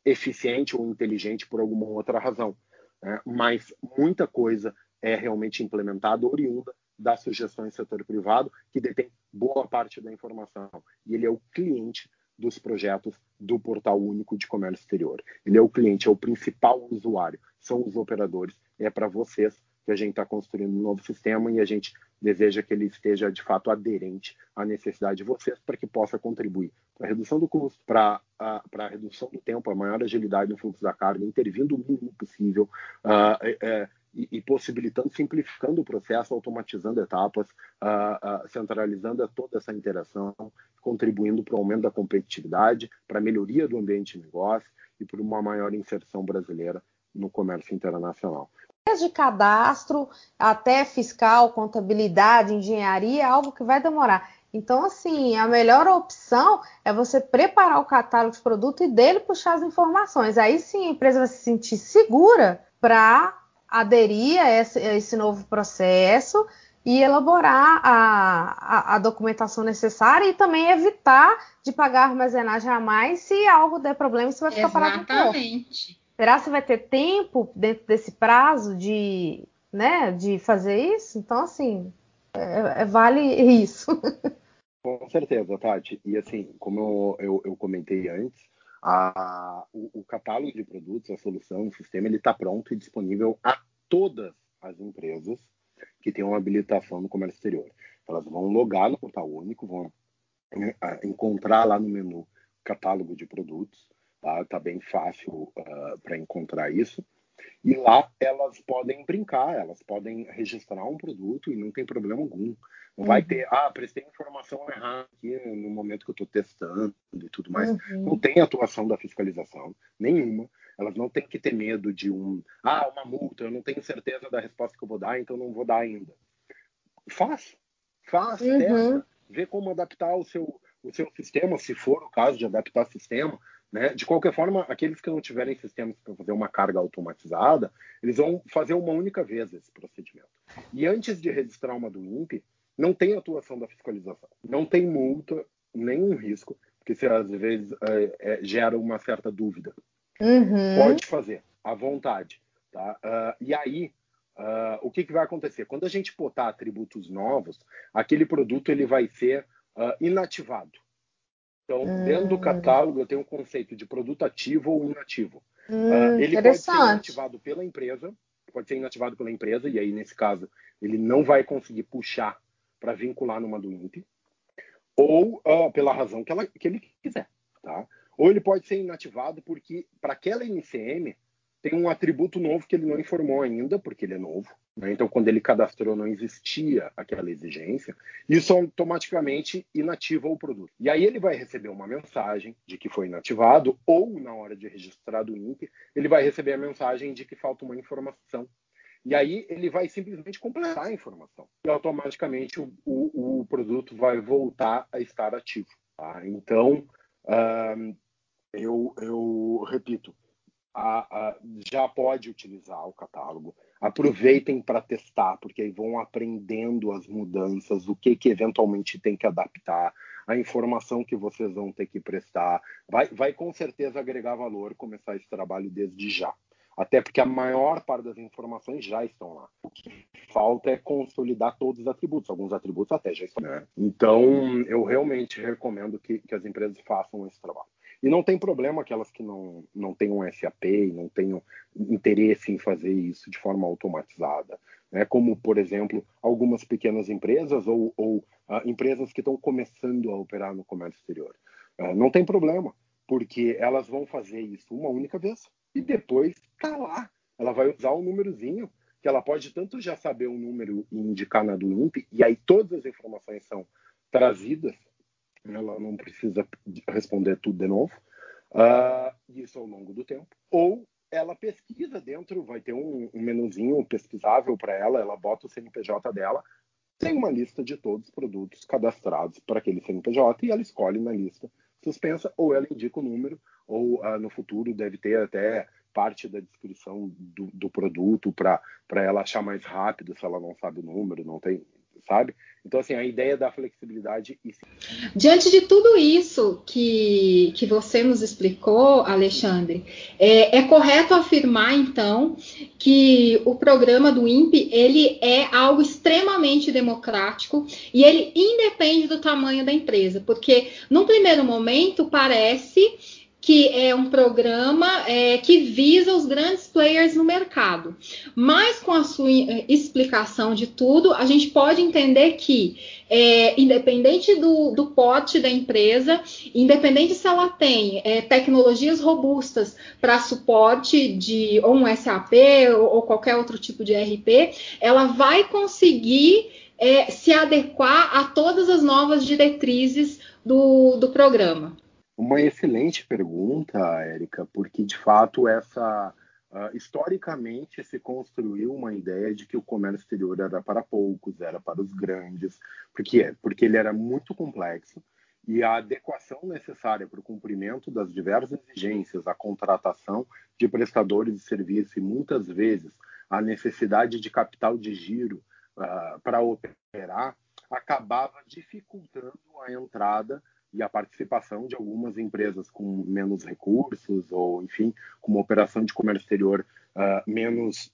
S3: eficiente ou inteligente por alguma outra razão. Né? Mas muita coisa é realmente implementada oriunda das sugestões do setor privado, que detém boa parte da informação. E ele é o cliente dos projetos do Portal Único de Comércio Exterior. Ele é o cliente, é o principal usuário, são os operadores. É para vocês que a gente está construindo um novo sistema e a gente deseja que ele esteja de fato aderente à necessidade de vocês para que possa contribuir para a redução do custo, para a, redução do tempo, a maior agilidade no fluxo da carga, intervindo o mínimo possível uh, e, e, possibilitando, simplificando o processo, automatizando etapas, uh, centralizando toda essa interação, contribuindo para o aumento da competitividade, para a melhoria do ambiente de negócio e para uma maior inserção brasileira no comércio internacional
S1: desde cadastro até fiscal, contabilidade, engenharia, algo que vai demorar. Então, assim, a melhor opção é você preparar o catálogo de produto e dele puxar as informações. Aí sim a empresa vai se sentir segura para aderir a esse, a esse, novo processo e elaborar a, a, a, documentação necessária e também evitar de pagar armazenagem a mais se algo der problema você vai ficar
S2: Exatamente.
S1: parado Exatamente. Será que vai ter tempo dentro desse prazo de, né, de fazer isso? Então, assim, é, é, vale isso.
S3: Com certeza, Tati. E assim, como eu, eu, eu comentei antes, a, o, o, catálogo de produtos, a solução, o sistema, ele está pronto e disponível a todas as empresas que tenham habilitação no comércio exterior. Elas vão logar no portal único, vão né, encontrar lá no menu catálogo de produtos, tá, tá bem fácil uh, ah, para encontrar isso. E lá elas podem brincar, elas podem registrar um produto e não tem problema algum. Não uhum. vai ter, ah, prestei informação errada aqui no momento que eu estou testando e tudo mais. Uhum. Não tem atuação da fiscalização, nenhuma. Elas não têm que ter medo de um, ah, uma multa, eu não tenho certeza da resposta que eu vou dar, então não vou dar ainda. Faz, faz, uhum. testa, vê como adaptar o seu, o seu sistema, se for o caso de adaptar o sistema. Né? De qualquer forma, aqueles que não tiverem sistemas para fazer uma carga automatizada, eles vão fazer uma única vez esse procedimento. E antes de registrar uma do INPE, não tem atuação da fiscalização, não tem multa, nenhum risco, porque isso às vezes é, é, gera uma certa dúvida.
S1: Uhum.
S3: Pode fazer, à vontade. Tá? Uh, e aí, uh, o que, que, vai acontecer? Quando a gente botar atributos novos, aquele produto ele vai ser uh, inativado. Então, uhum. dentro do catálogo, eu tenho um conceito de produto ativo ou inativo.
S1: Uhum,
S3: ele pode ser inativado pela empresa, pode ser inativado pela empresa, e aí, nesse caso, ele não vai conseguir puxar para vincular numa do INPE, ou uh, pela razão que, ela, que, ele quiser. Tá? Ou ele pode ser inativado porque, para aquela NCM, tem um atributo novo que ele não informou ainda, porque ele é novo. Né? Então, quando ele cadastrou, não existia aquela exigência. Isso automaticamente inativa o produto. E aí ele vai receber uma mensagem de que foi inativado, ou na hora de registrar do INPE, ele vai receber a mensagem de que falta uma informação e aí ele vai simplesmente completar a informação. E automaticamente o, o, o produto vai voltar a estar ativo. Tá? Então, eu, eu, repito, a, a, já pode utilizar o catálogo. Aproveitem para testar, porque aí vão aprendendo as mudanças, o que, que eventualmente tem que adaptar, a informação que vocês vão ter que prestar. Vai, vai com certeza agregar valor começar esse trabalho desde já até porque a maior parte das informações já estão lá. O que falta é consolidar todos os atributos, alguns atributos até já estão. Né? Então, eu realmente recomendo que, que, as empresas façam esse trabalho. E não tem problema aquelas que não, não tenham SAP não tenham interesse em fazer isso de forma automatizada. Né? Como, por exemplo, algumas pequenas empresas ou, ou uh, empresas que estão começando a operar no comércio exterior. Uh, não tem problema, porque elas vão fazer isso uma única vez e depois tá lá. Ela vai usar o um númerozinho, que ela pode tanto já saber o número e indicar na do INPE, e aí todas as informações são trazidas, ela não precisa responder tudo de novo, uh, isso ao longo do tempo, ou ela pesquisa dentro, vai ter um, um menuzinho pesquisável para ela, ela bota o CNPJ dela, tem uma lista de todos os produtos cadastrados para aquele CNPJ e ela escolhe na lista suspensa, ou ela indica o número, ou uh, no futuro deve ter até parte da descrição do, do produto para ela achar mais rápido se ela não sabe o número, não tem, sabe? Então, assim, a ideia da flexibilidade.
S2: Diante de tudo isso que, que você nos explicou, Alexandre, é, é, correto afirmar, então, que o programa do INPE ele é algo extremamente democrático e ele independe do tamanho da empresa, porque, num primeiro momento, parece que é um programa é, que visa os grandes players no mercado. Mas com a sua é, explicação de tudo, a gente pode entender que, é, independente do, do porte da empresa, independente se ela tem é, tecnologias robustas para suporte de ou um SAP ou, ou, qualquer outro tipo de ERP, ela vai conseguir é, se adequar a todas as novas diretrizes do, do programa.
S3: Uma excelente pergunta, Érica, porque de fato essa uh, historicamente se construiu uma ideia de que o comércio exterior era para poucos, era para os grandes. Por quê? Porque ele era muito complexo e a adequação necessária para o cumprimento das diversas exigências, a contratação de prestadores de serviço e muitas vezes a necessidade de capital de giro uh, para operar, acabava dificultando a entrada e a participação de algumas empresas com menos recursos ou, enfim, com uma operação de comércio exterior uh, menos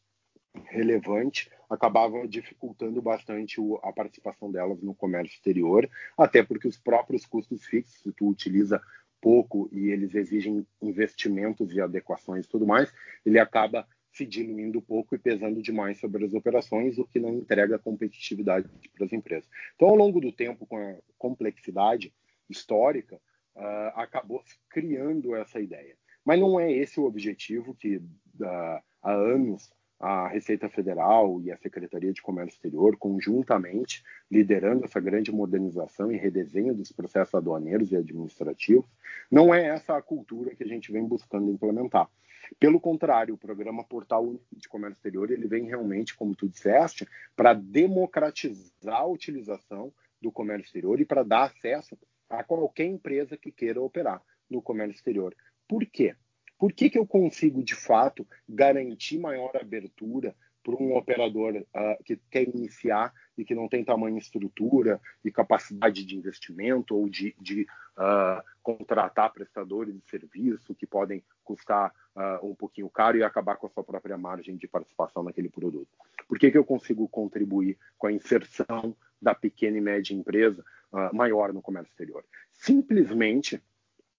S3: relevante, acabava dificultando bastante o, a participação delas no comércio exterior, até porque os próprios custos fixos, se tu utiliza pouco e eles exigem investimentos e adequações e tudo mais, ele acaba se diluindo pouco e pesando demais sobre as operações, o que não entrega competitividade para as empresas. Então, ao longo do tempo, com a complexidade histórica, uh, acabou criando essa ideia. Mas não é esse o objetivo que uh, há anos a Receita Federal e a Secretaria de Comércio Exterior, conjuntamente, liderando essa grande modernização e redesenho dos processos aduaneiros e administrativos, não é essa a cultura que a gente vem buscando implementar. Pelo contrário, o programa Portal Único de Comércio Exterior ele vem realmente, como tu disseste, para democratizar a utilização do comércio exterior e para dar acesso a qualquer empresa que queira operar no comércio exterior. Por quê? Por que, que eu consigo, de fato, garantir maior abertura para um operador uh, que quer iniciar e que não tem tamanho estrutura e capacidade de investimento ou de, de uh, contratar prestadores de serviço que podem custar uh, um pouquinho caro e acabar com a sua própria margem de participação naquele produto? Por que, que eu consigo contribuir com a inserção da pequena e média empresa maior no comércio exterior? Simplesmente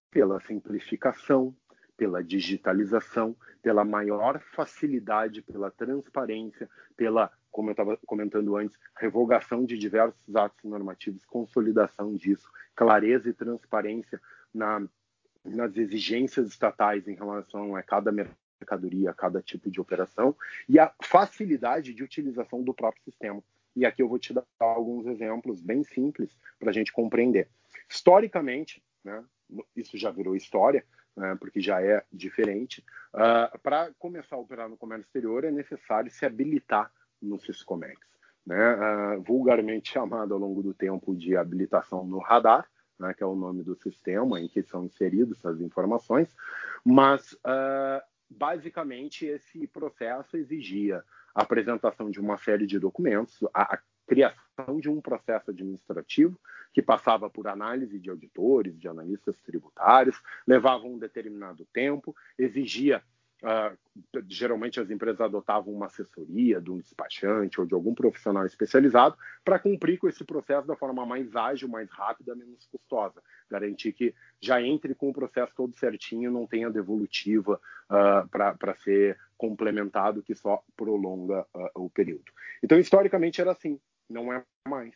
S3: pela simplificação, pela digitalização, pela maior facilidade, pela transparência, pela, como eu estava comentando antes, revogação de diversos atos normativos, consolidação disso, clareza e transparência na, nas exigências estatais em relação a cada mercadoria, a cada tipo de operação, e a facilidade de utilização do próprio sistema. E aqui eu vou te dar alguns exemplos bem simples para a gente compreender. Historicamente, né, isso já virou história, né, porque já é diferente. Uh, Para começar a operar no comércio exterior, é necessário se habilitar no Syscomex, né, uh, vulgarmente chamado ao longo do tempo de habilitação no radar, né, que é o nome do sistema em que são inseridas essas informações, mas uh, basicamente esse processo exigia a apresentação de uma série de documentos, a, a criação de um processo administrativo que passava por análise de auditores, de analistas tributários, levava um determinado tempo, exigia Uh, geralmente as empresas adotavam uma assessoria de um despachante ou de algum profissional especializado para cumprir com esse processo da forma mais ágil, mais rápida, menos custosa. Garantir que já entre com o processo todo certinho, não tenha devolutiva uh, para ser complementado, que só prolonga uh, o período. Então, historicamente era assim não é mais.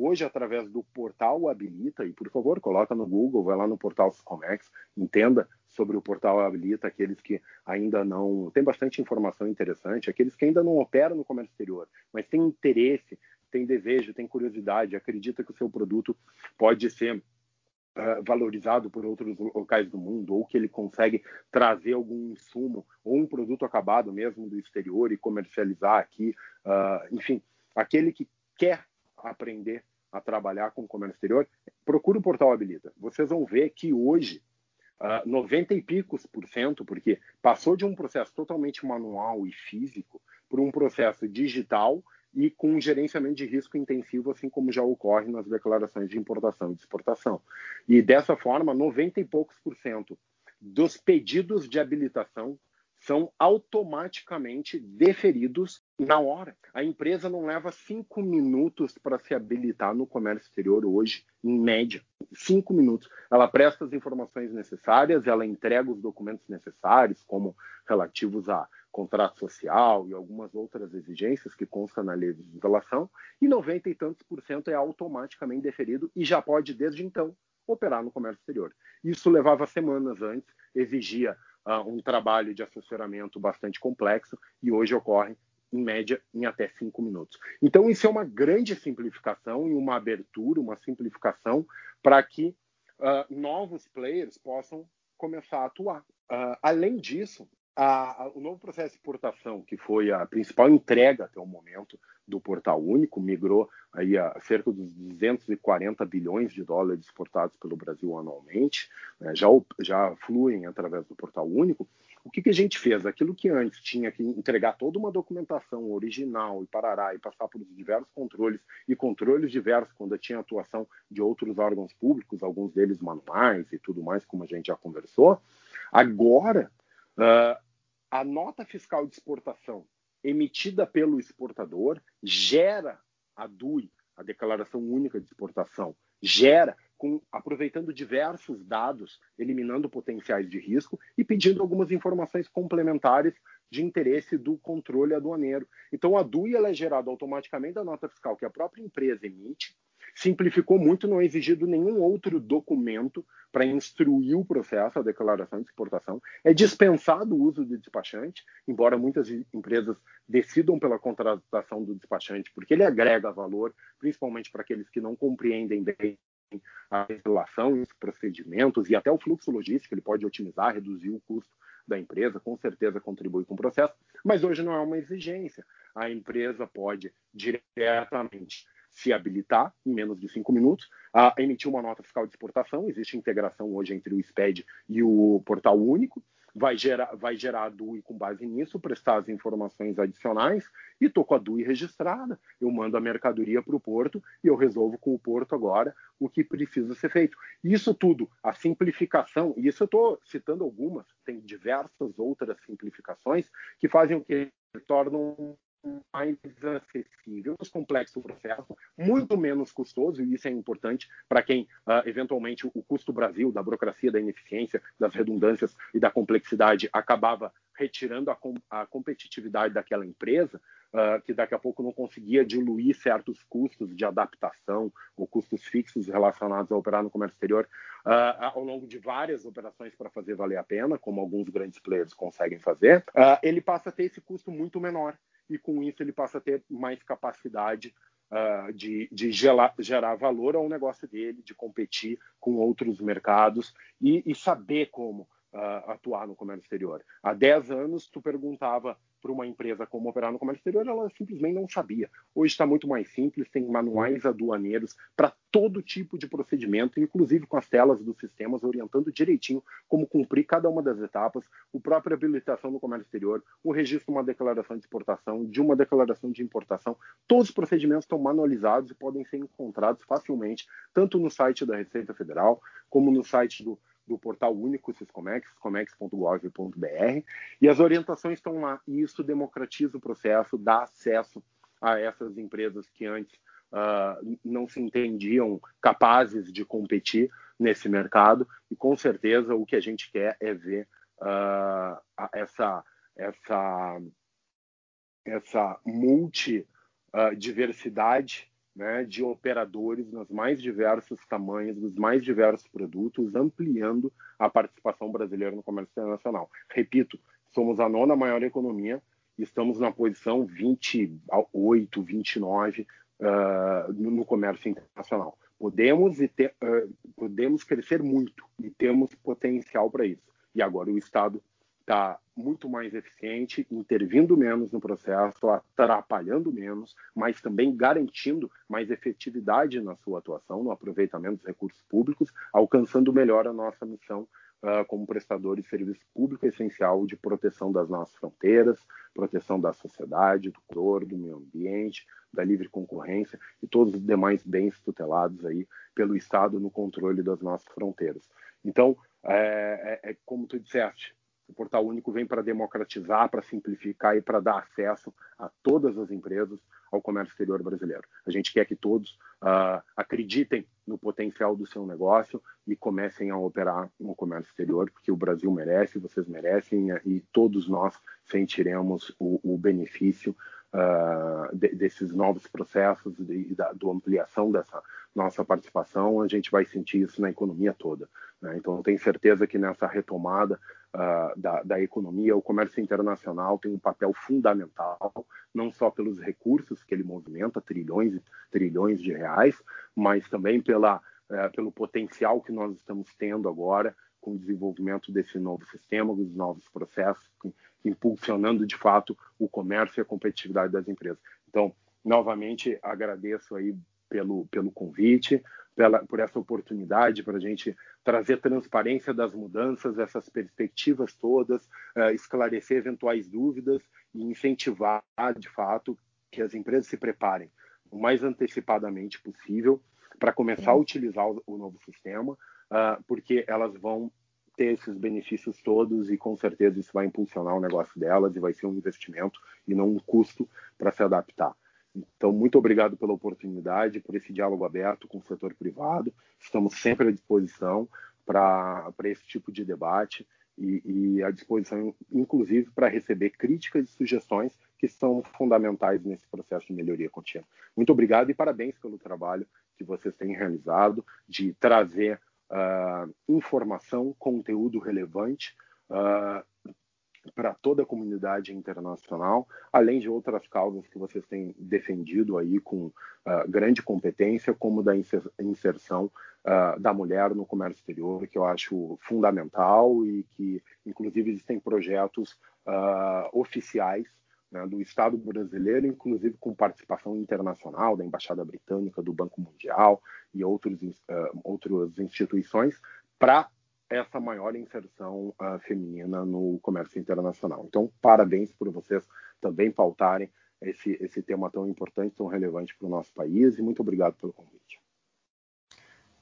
S3: Hoje, através do portal Habilita, e por favor, coloca no Google, vai lá no portal Comex, entenda sobre o portal Habilita, aqueles que ainda não. Tem bastante informação interessante, aqueles que ainda não operam no comércio exterior, mas têm interesse, têm desejo, têm curiosidade, acredita que o seu produto pode ser Uh, valorizado por outros locais do mundo, ou que ele consegue trazer algum insumo, ou um produto acabado mesmo do exterior e comercializar aqui. Uh, enfim, aquele que quer aprender a trabalhar com comércio exterior, procure o portal Habilita. Vocês vão ver que hoje, uh, ah, 90 e picos por cento, porque passou de um processo totalmente manual e físico para um processo digital e com um gerenciamento de risco intensivo, assim como já ocorre nas declarações de importação e de exportação. E dessa forma, 90 e poucos por cento dos pedidos de habilitação são automaticamente deferidos na hora. A empresa não leva cinco minutos para se habilitar no comércio exterior hoje, em média. Cinco minutos. Ela presta as informações necessárias, ela entrega os documentos necessários, como relativos a contrato social e algumas outras exigências que constam na legislação, e 90 e tantos por cento é automaticamente deferido e já pode, desde então, operar no comércio exterior. Isso levava semanas antes, exigia uh, um trabalho de assessoramento bastante complexo e hoje ocorre em média em até cinco minutos. Então isso é uma grande simplificação e uma abertura, uma simplificação para que uh, novos players possam começar a atuar. Uh, além disso, a, a, o novo processo de exportação, que foi a principal entrega até o momento do Portal Único, migrou aí a cerca dos 240 bilhões de dólares exportados pelo Brasil anualmente, né, já, já fluem através do Portal Único. O que, que, a gente fez? Aquilo que antes tinha que entregar toda uma documentação original e parará e passar por diversos controles e controles diversos quando tinha atuação de outros órgãos públicos, alguns deles manuais e tudo mais, como a gente já conversou. Agora, uh, a nota fiscal de exportação emitida pelo exportador gera a DUI, a Declaração Única de Exportação, gera com, aproveitando diversos dados, eliminando potenciais de risco e pedindo algumas informações complementares de interesse do controle aduaneiro. Então, a DUI é gerada automaticamente da nota fiscal que a própria empresa emite, simplificou muito, não é exigido nenhum outro documento para instruir o processo, a declaração de exportação. É dispensado o uso de despachante, embora muitas empresas decidam pela contratação do despachante, porque ele agrega valor, principalmente para aqueles que não compreendem bem a legislação, os procedimentos e até o fluxo logístico, ele pode otimizar, reduzir o custo da empresa, com certeza contribui com o processo, mas hoje não é uma exigência. A empresa pode diretamente se habilitar em menos de cinco minutos, a emitir uma nota fiscal de exportação. Existe integração hoje entre o SPED e o Portal Único. Vai gerar, vai gerar a DUI com base nisso, prestar as informações adicionais e estou com a DUI registrada. Eu mando a mercadoria para o porto e eu resolvo com o porto agora o que precisa ser feito. Isso tudo, a simplificação, e isso eu estou citando algumas, tem diversas outras simplificações que fazem o que tornam mais acessível, mais complexo o processo, muito menos custoso, e isso é importante para quem, uh, eventualmente, o custo Brasil, da burocracia, da ineficiência, das redundâncias e da complexidade acabava retirando a, com a competitividade daquela empresa, uh, que daqui a pouco não conseguia diluir certos custos de adaptação ou custos fixos relacionados a operar no comércio exterior uh, ao longo de várias operações para fazer valer a pena, como alguns grandes players conseguem fazer, ele passa a ter esse custo muito menor e com isso ele passa a ter mais capacidade uh, de, de gerar, gerar, valor ao negócio dele, de competir com outros mercados e, e saber como uh, atuar no comércio exterior. Há 10 anos, tu perguntava para uma empresa como operar no comércio exterior, ela simplesmente não sabia. Hoje está muito mais simples, tem manuais aduaneiros para todo tipo de procedimento, inclusive com as telas dos sistemas orientando direitinho como cumprir cada uma das etapas, o próprio habilitação no comércio exterior, o registro de uma declaração de exportação, de uma declaração de importação. Todos os procedimentos estão manualizados e podem ser encontrados facilmente, tanto no site da Receita Federal, como no site do do portal único Siscomex, siscomex.gov.br, e as orientações estão lá. E isso democratiza o processo, dá acesso a essas empresas que antes uh, não se entendiam capazes de competir nesse mercado. E com certeza o que a gente quer é ver uh, essa, essa, essa multidiversidade né, de operadores nos mais diversos tamanhos, dos mais diversos produtos, ampliando a participação brasileira no comércio internacional. Repito, somos a nona maior economia, estamos na posição 28, 29 uh, no comércio internacional. Podemos, e ter, uh, podemos crescer muito e temos potencial para isso. E agora o Estado está muito mais eficiente, intervindo menos no processo, atrapalhando menos, mas também garantindo mais efetividade na sua atuação, no aproveitamento dos recursos públicos, alcançando melhor a nossa missão uh, como prestador de serviço público essencial de proteção das nossas fronteiras, proteção da sociedade, do cor, do meio ambiente, da livre concorrência e todos os demais bens tutelados aí pelo Estado no controle das nossas fronteiras. Então, é, é, é como tu disseste, o Portal Único vem para democratizar, para simplificar e para dar acesso a todas as empresas ao comércio exterior brasileiro. A gente quer que todos uh, acreditem no potencial do seu negócio e comecem a operar no comércio exterior, porque o Brasil merece, vocês merecem e todos nós sentiremos o, o benefício uh, de, desses novos processos e da do ampliação dessa nossa participação. A gente vai sentir isso na economia toda. Né? Então, tenho certeza que nessa retomada uh, da, da, economia, o comércio internacional tem um papel fundamental, não só pelos recursos que ele movimenta, trilhões e trilhões de reais, mas também pela, uh, pelo potencial que nós estamos tendo agora com o desenvolvimento desse novo sistema, dos novos processos, impulsionando de fato o comércio e a competitividade das empresas. Então, novamente, agradeço aí pelo, pelo convite, pela, por essa oportunidade para a gente trazer transparência das mudanças, essas perspectivas todas, uh, esclarecer eventuais dúvidas e incentivar, de fato, que as empresas se preparem o mais antecipadamente possível para começar a utilizar o, o novo sistema, uh, porque elas vão ter esses benefícios todos e com certeza isso vai impulsionar o negócio delas e vai ser um investimento e não um custo para se adaptar. Então, muito obrigado pela oportunidade, por esse diálogo aberto com o setor privado. Estamos sempre à disposição para esse tipo de debate e, e à disposição, inclusive, para receber críticas e sugestões que são fundamentais nesse processo de melhoria contínua. Muito obrigado e parabéns pelo trabalho que vocês têm realizado de trazer uh, informação, conteúdo relevante uh, para toda a comunidade internacional, além de outras causas que vocês têm defendido aí com uh, grande competência, como da inserção uh, da mulher no comércio exterior, que eu acho fundamental e que, inclusive, existem projetos uh, oficiais né, do Estado brasileiro, inclusive com participação internacional da Embaixada Britânica, do Banco Mundial e outros, outras instituições, para essa maior inserção uh, feminina no comércio internacional. Então, parabéns por vocês também pautarem esse, esse tema tão importante, tão relevante para o nosso país, e muito obrigado pelo convite.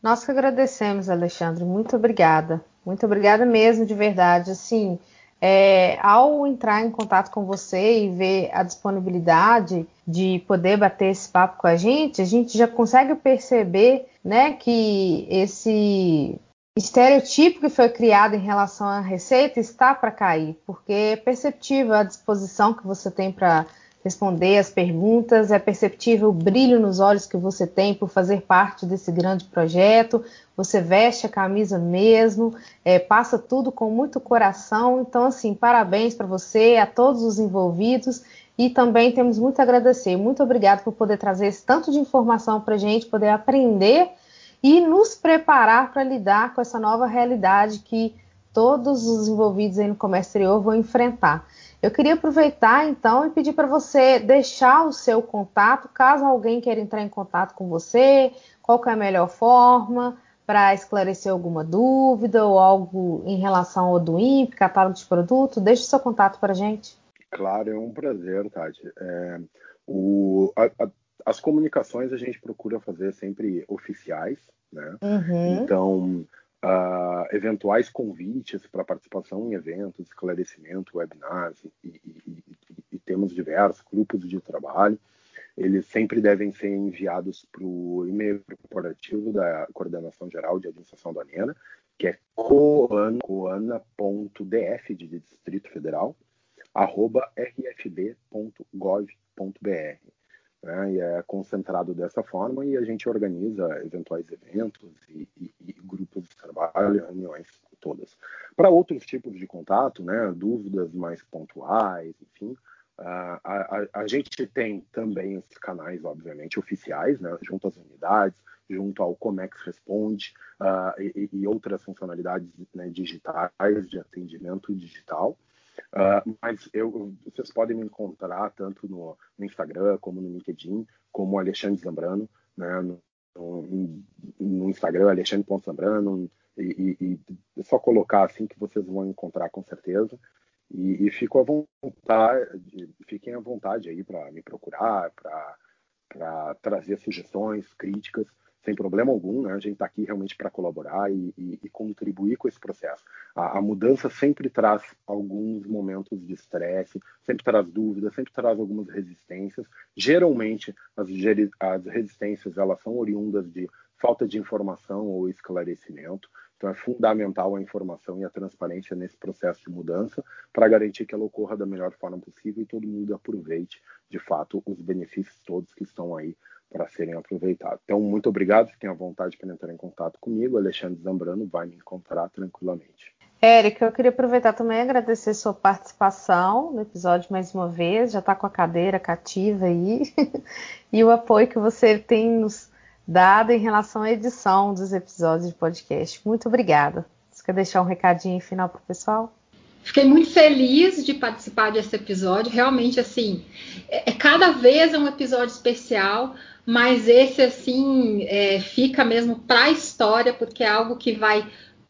S1: Nós que agradecemos, Alexandre, muito obrigada. Muito obrigada mesmo, de verdade. Assim, é, ao entrar em contato com você e ver a disponibilidade de poder bater esse papo com a gente, a gente já consegue perceber né, que esse estereotipo que foi criado em relação à receita está para cair, porque é perceptível a disposição que você tem para responder as perguntas, é perceptível o brilho nos olhos que você tem por fazer parte desse grande projeto, você veste a camisa mesmo, é, passa tudo com muito coração. Então, assim, parabéns para você, a todos os envolvidos. E também temos muito a agradecer. Muito obrigado por poder trazer esse tanto de informação para a gente, poder aprender e nos preparar para lidar com essa nova realidade que todos os envolvidos no comércio exterior vão enfrentar. Eu queria aproveitar então e pedir para você deixar o seu contato, caso alguém queira entrar em contato com você, qual é a melhor forma para esclarecer alguma dúvida ou algo em relação ao do INPE, catálogo de produto, deixe o seu contato para gente.
S3: Claro, é um prazer, Tati. É, o, a, a, as comunicações a gente procura fazer sempre oficiais, né? Uhum. Então, uh, eventuais convites para participação em eventos, esclarecimento, webinars e, e, e, e, temos diversos grupos de trabalho. Eles sempre devem ser enviados para o e-mail corporativo da Coordenação Geral de Administração Aduaneira, que é coana.df de Distrito Federal, arroba rfb.gov.br né, e é concentrado dessa forma e a gente organiza eventuais eventos e, e, e grupos de trabalho, reuniões todas. Para outros tipos de contato, né, dúvidas mais pontuais, enfim, a, a, a, gente tem também os canais, obviamente, oficiais, né, junto às unidades, junto ao Comex Responde uh, e, e, outras funcionalidades né, digitais de atendimento digital. Uh, mas eu, vocês podem me encontrar tanto no, no, Instagram como no LinkedIn, como Alexandre Zambrano, né, no, no, no Instagram, Alexandre.zambrano, e, e, e é só colocar assim que vocês vão encontrar com certeza. E, e fico à vontade, fiquem à vontade aí para me procurar, para trazer sugestões, críticas sem problema algum, né? A gente está aqui realmente para colaborar e, e, e, contribuir com esse processo. A, a, mudança sempre traz alguns momentos de estresse, sempre traz dúvidas, sempre traz algumas resistências. Geralmente, as, as resistências elas são oriundas de falta de informação ou esclarecimento. Então, é fundamental a informação e a transparência nesse processo de mudança para garantir que ela ocorra da melhor forma possível e todo mundo aproveite, de fato, os benefícios todos que estão aí para serem aproveitados. Então, muito obrigado. Fiquem à vontade para entrar em contato comigo. Alexandre Zambrano vai me encontrar tranquilamente.
S1: Érica, eu queria aproveitar também e agradecer sua participação no episódio mais uma vez. Já está com a cadeira cativa aí. e o apoio que você tem nos dado em relação à edição dos episódios de podcast. Muito obrigada. quer deixar um recadinho final para o pessoal?
S2: Fiquei muito feliz de participar desse episódio. Realmente, assim, é, é cada vez é um episódio especial, mas esse, assim, é, fica mesmo para a história, porque é algo que vai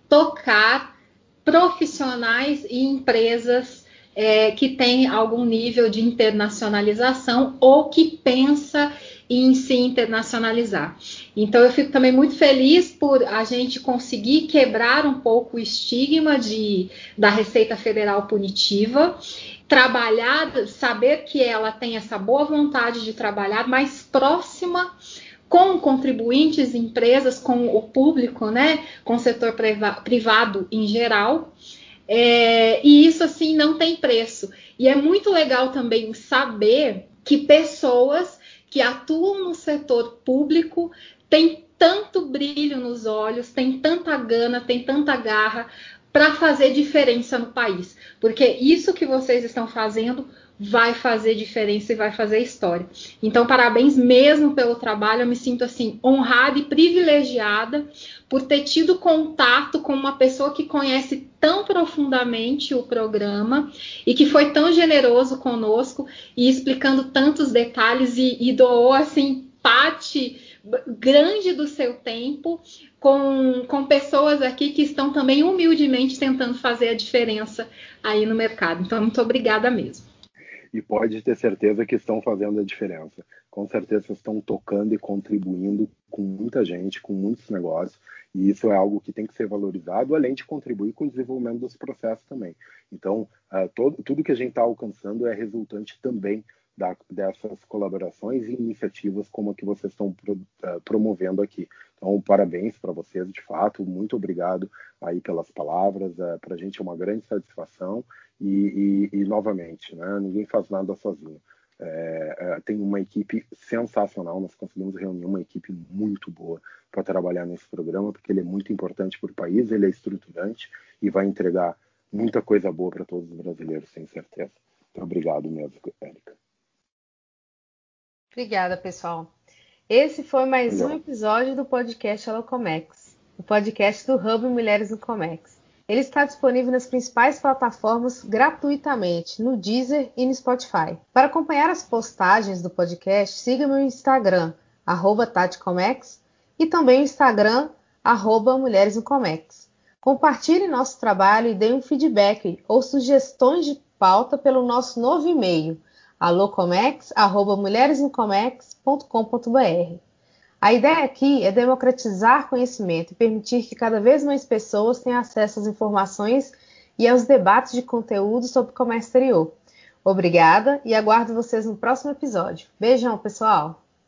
S2: tocar profissionais e empresas é, que têm algum nível de internacionalização ou que pensa em se internacionalizar. Então eu fico também muito feliz por a gente conseguir quebrar um pouco o estigma de, da Receita Federal punitiva, trabalhar, saber que ela tem essa boa vontade de trabalhar mais próxima com contribuintes, empresas, com o público, né, com o setor privado em geral. É, e isso assim não tem preço. E é muito legal também saber que pessoas que atuam no setor público têm tanto brilho nos olhos, têm tanta gana, têm tanta garra para fazer diferença no país. Porque isso que vocês estão fazendo vai fazer diferença e vai fazer história. Então, parabéns mesmo pelo trabalho. Eu me sinto assim honrada e privilegiada por ter tido contato com uma pessoa que conhece tão profundamente o programa e que foi tão generoso conosco e explicando tantos detalhes e, e doou assim parte grande do seu tempo com, com pessoas aqui que estão também humildemente tentando fazer a diferença aí no mercado. Então, muito obrigada mesmo
S3: e pode ter certeza que estão fazendo a diferença. Com certeza estão tocando e contribuindo com muita gente, com muitos negócios, e isso é algo que tem que ser valorizado, além de contribuir com o desenvolvimento dos processos também. Então, uh, todo, tudo que a gente está alcançando é resultante também da, dessas colaborações e iniciativas como a que vocês estão pro, uh, promovendo aqui. Então, parabéns para vocês, de fato, muito obrigado aí pelas palavras, uh, para a gente é uma grande satisfação e, e, e novamente, né, ninguém faz nada sozinho. É, é, tem uma equipe sensacional, nós conseguimos reunir uma equipe muito boa para trabalhar nesse programa, porque ele é muito importante para o país, ele é estruturante e vai entregar muita coisa boa para todos os brasileiros, sem certeza. Então, obrigado mesmo, Érica.
S1: Obrigada, pessoal. Esse foi mais um episódio do podcast Alocomex, o podcast do Hub Mulheres no Comex. Ele está disponível nas principais plataformas gratuitamente, no Deezer e no Spotify. Para acompanhar as postagens do podcast, siga meu Instagram, TatiComex, e também o Instagram, arroba Mulheres no Comex. Compartilhe nosso trabalho e dê um feedback ou sugestões de pauta pelo nosso novo e-mail, alocomex.mulheresnocomex.com.br. A ideia aqui é democratizar conhecimento e permitir que cada vez mais pessoas tenham acesso às informações e aos debates de conteúdo sobre comércio exterior. Obrigada e aguardo vocês no próximo episódio. Beijão, pessoal!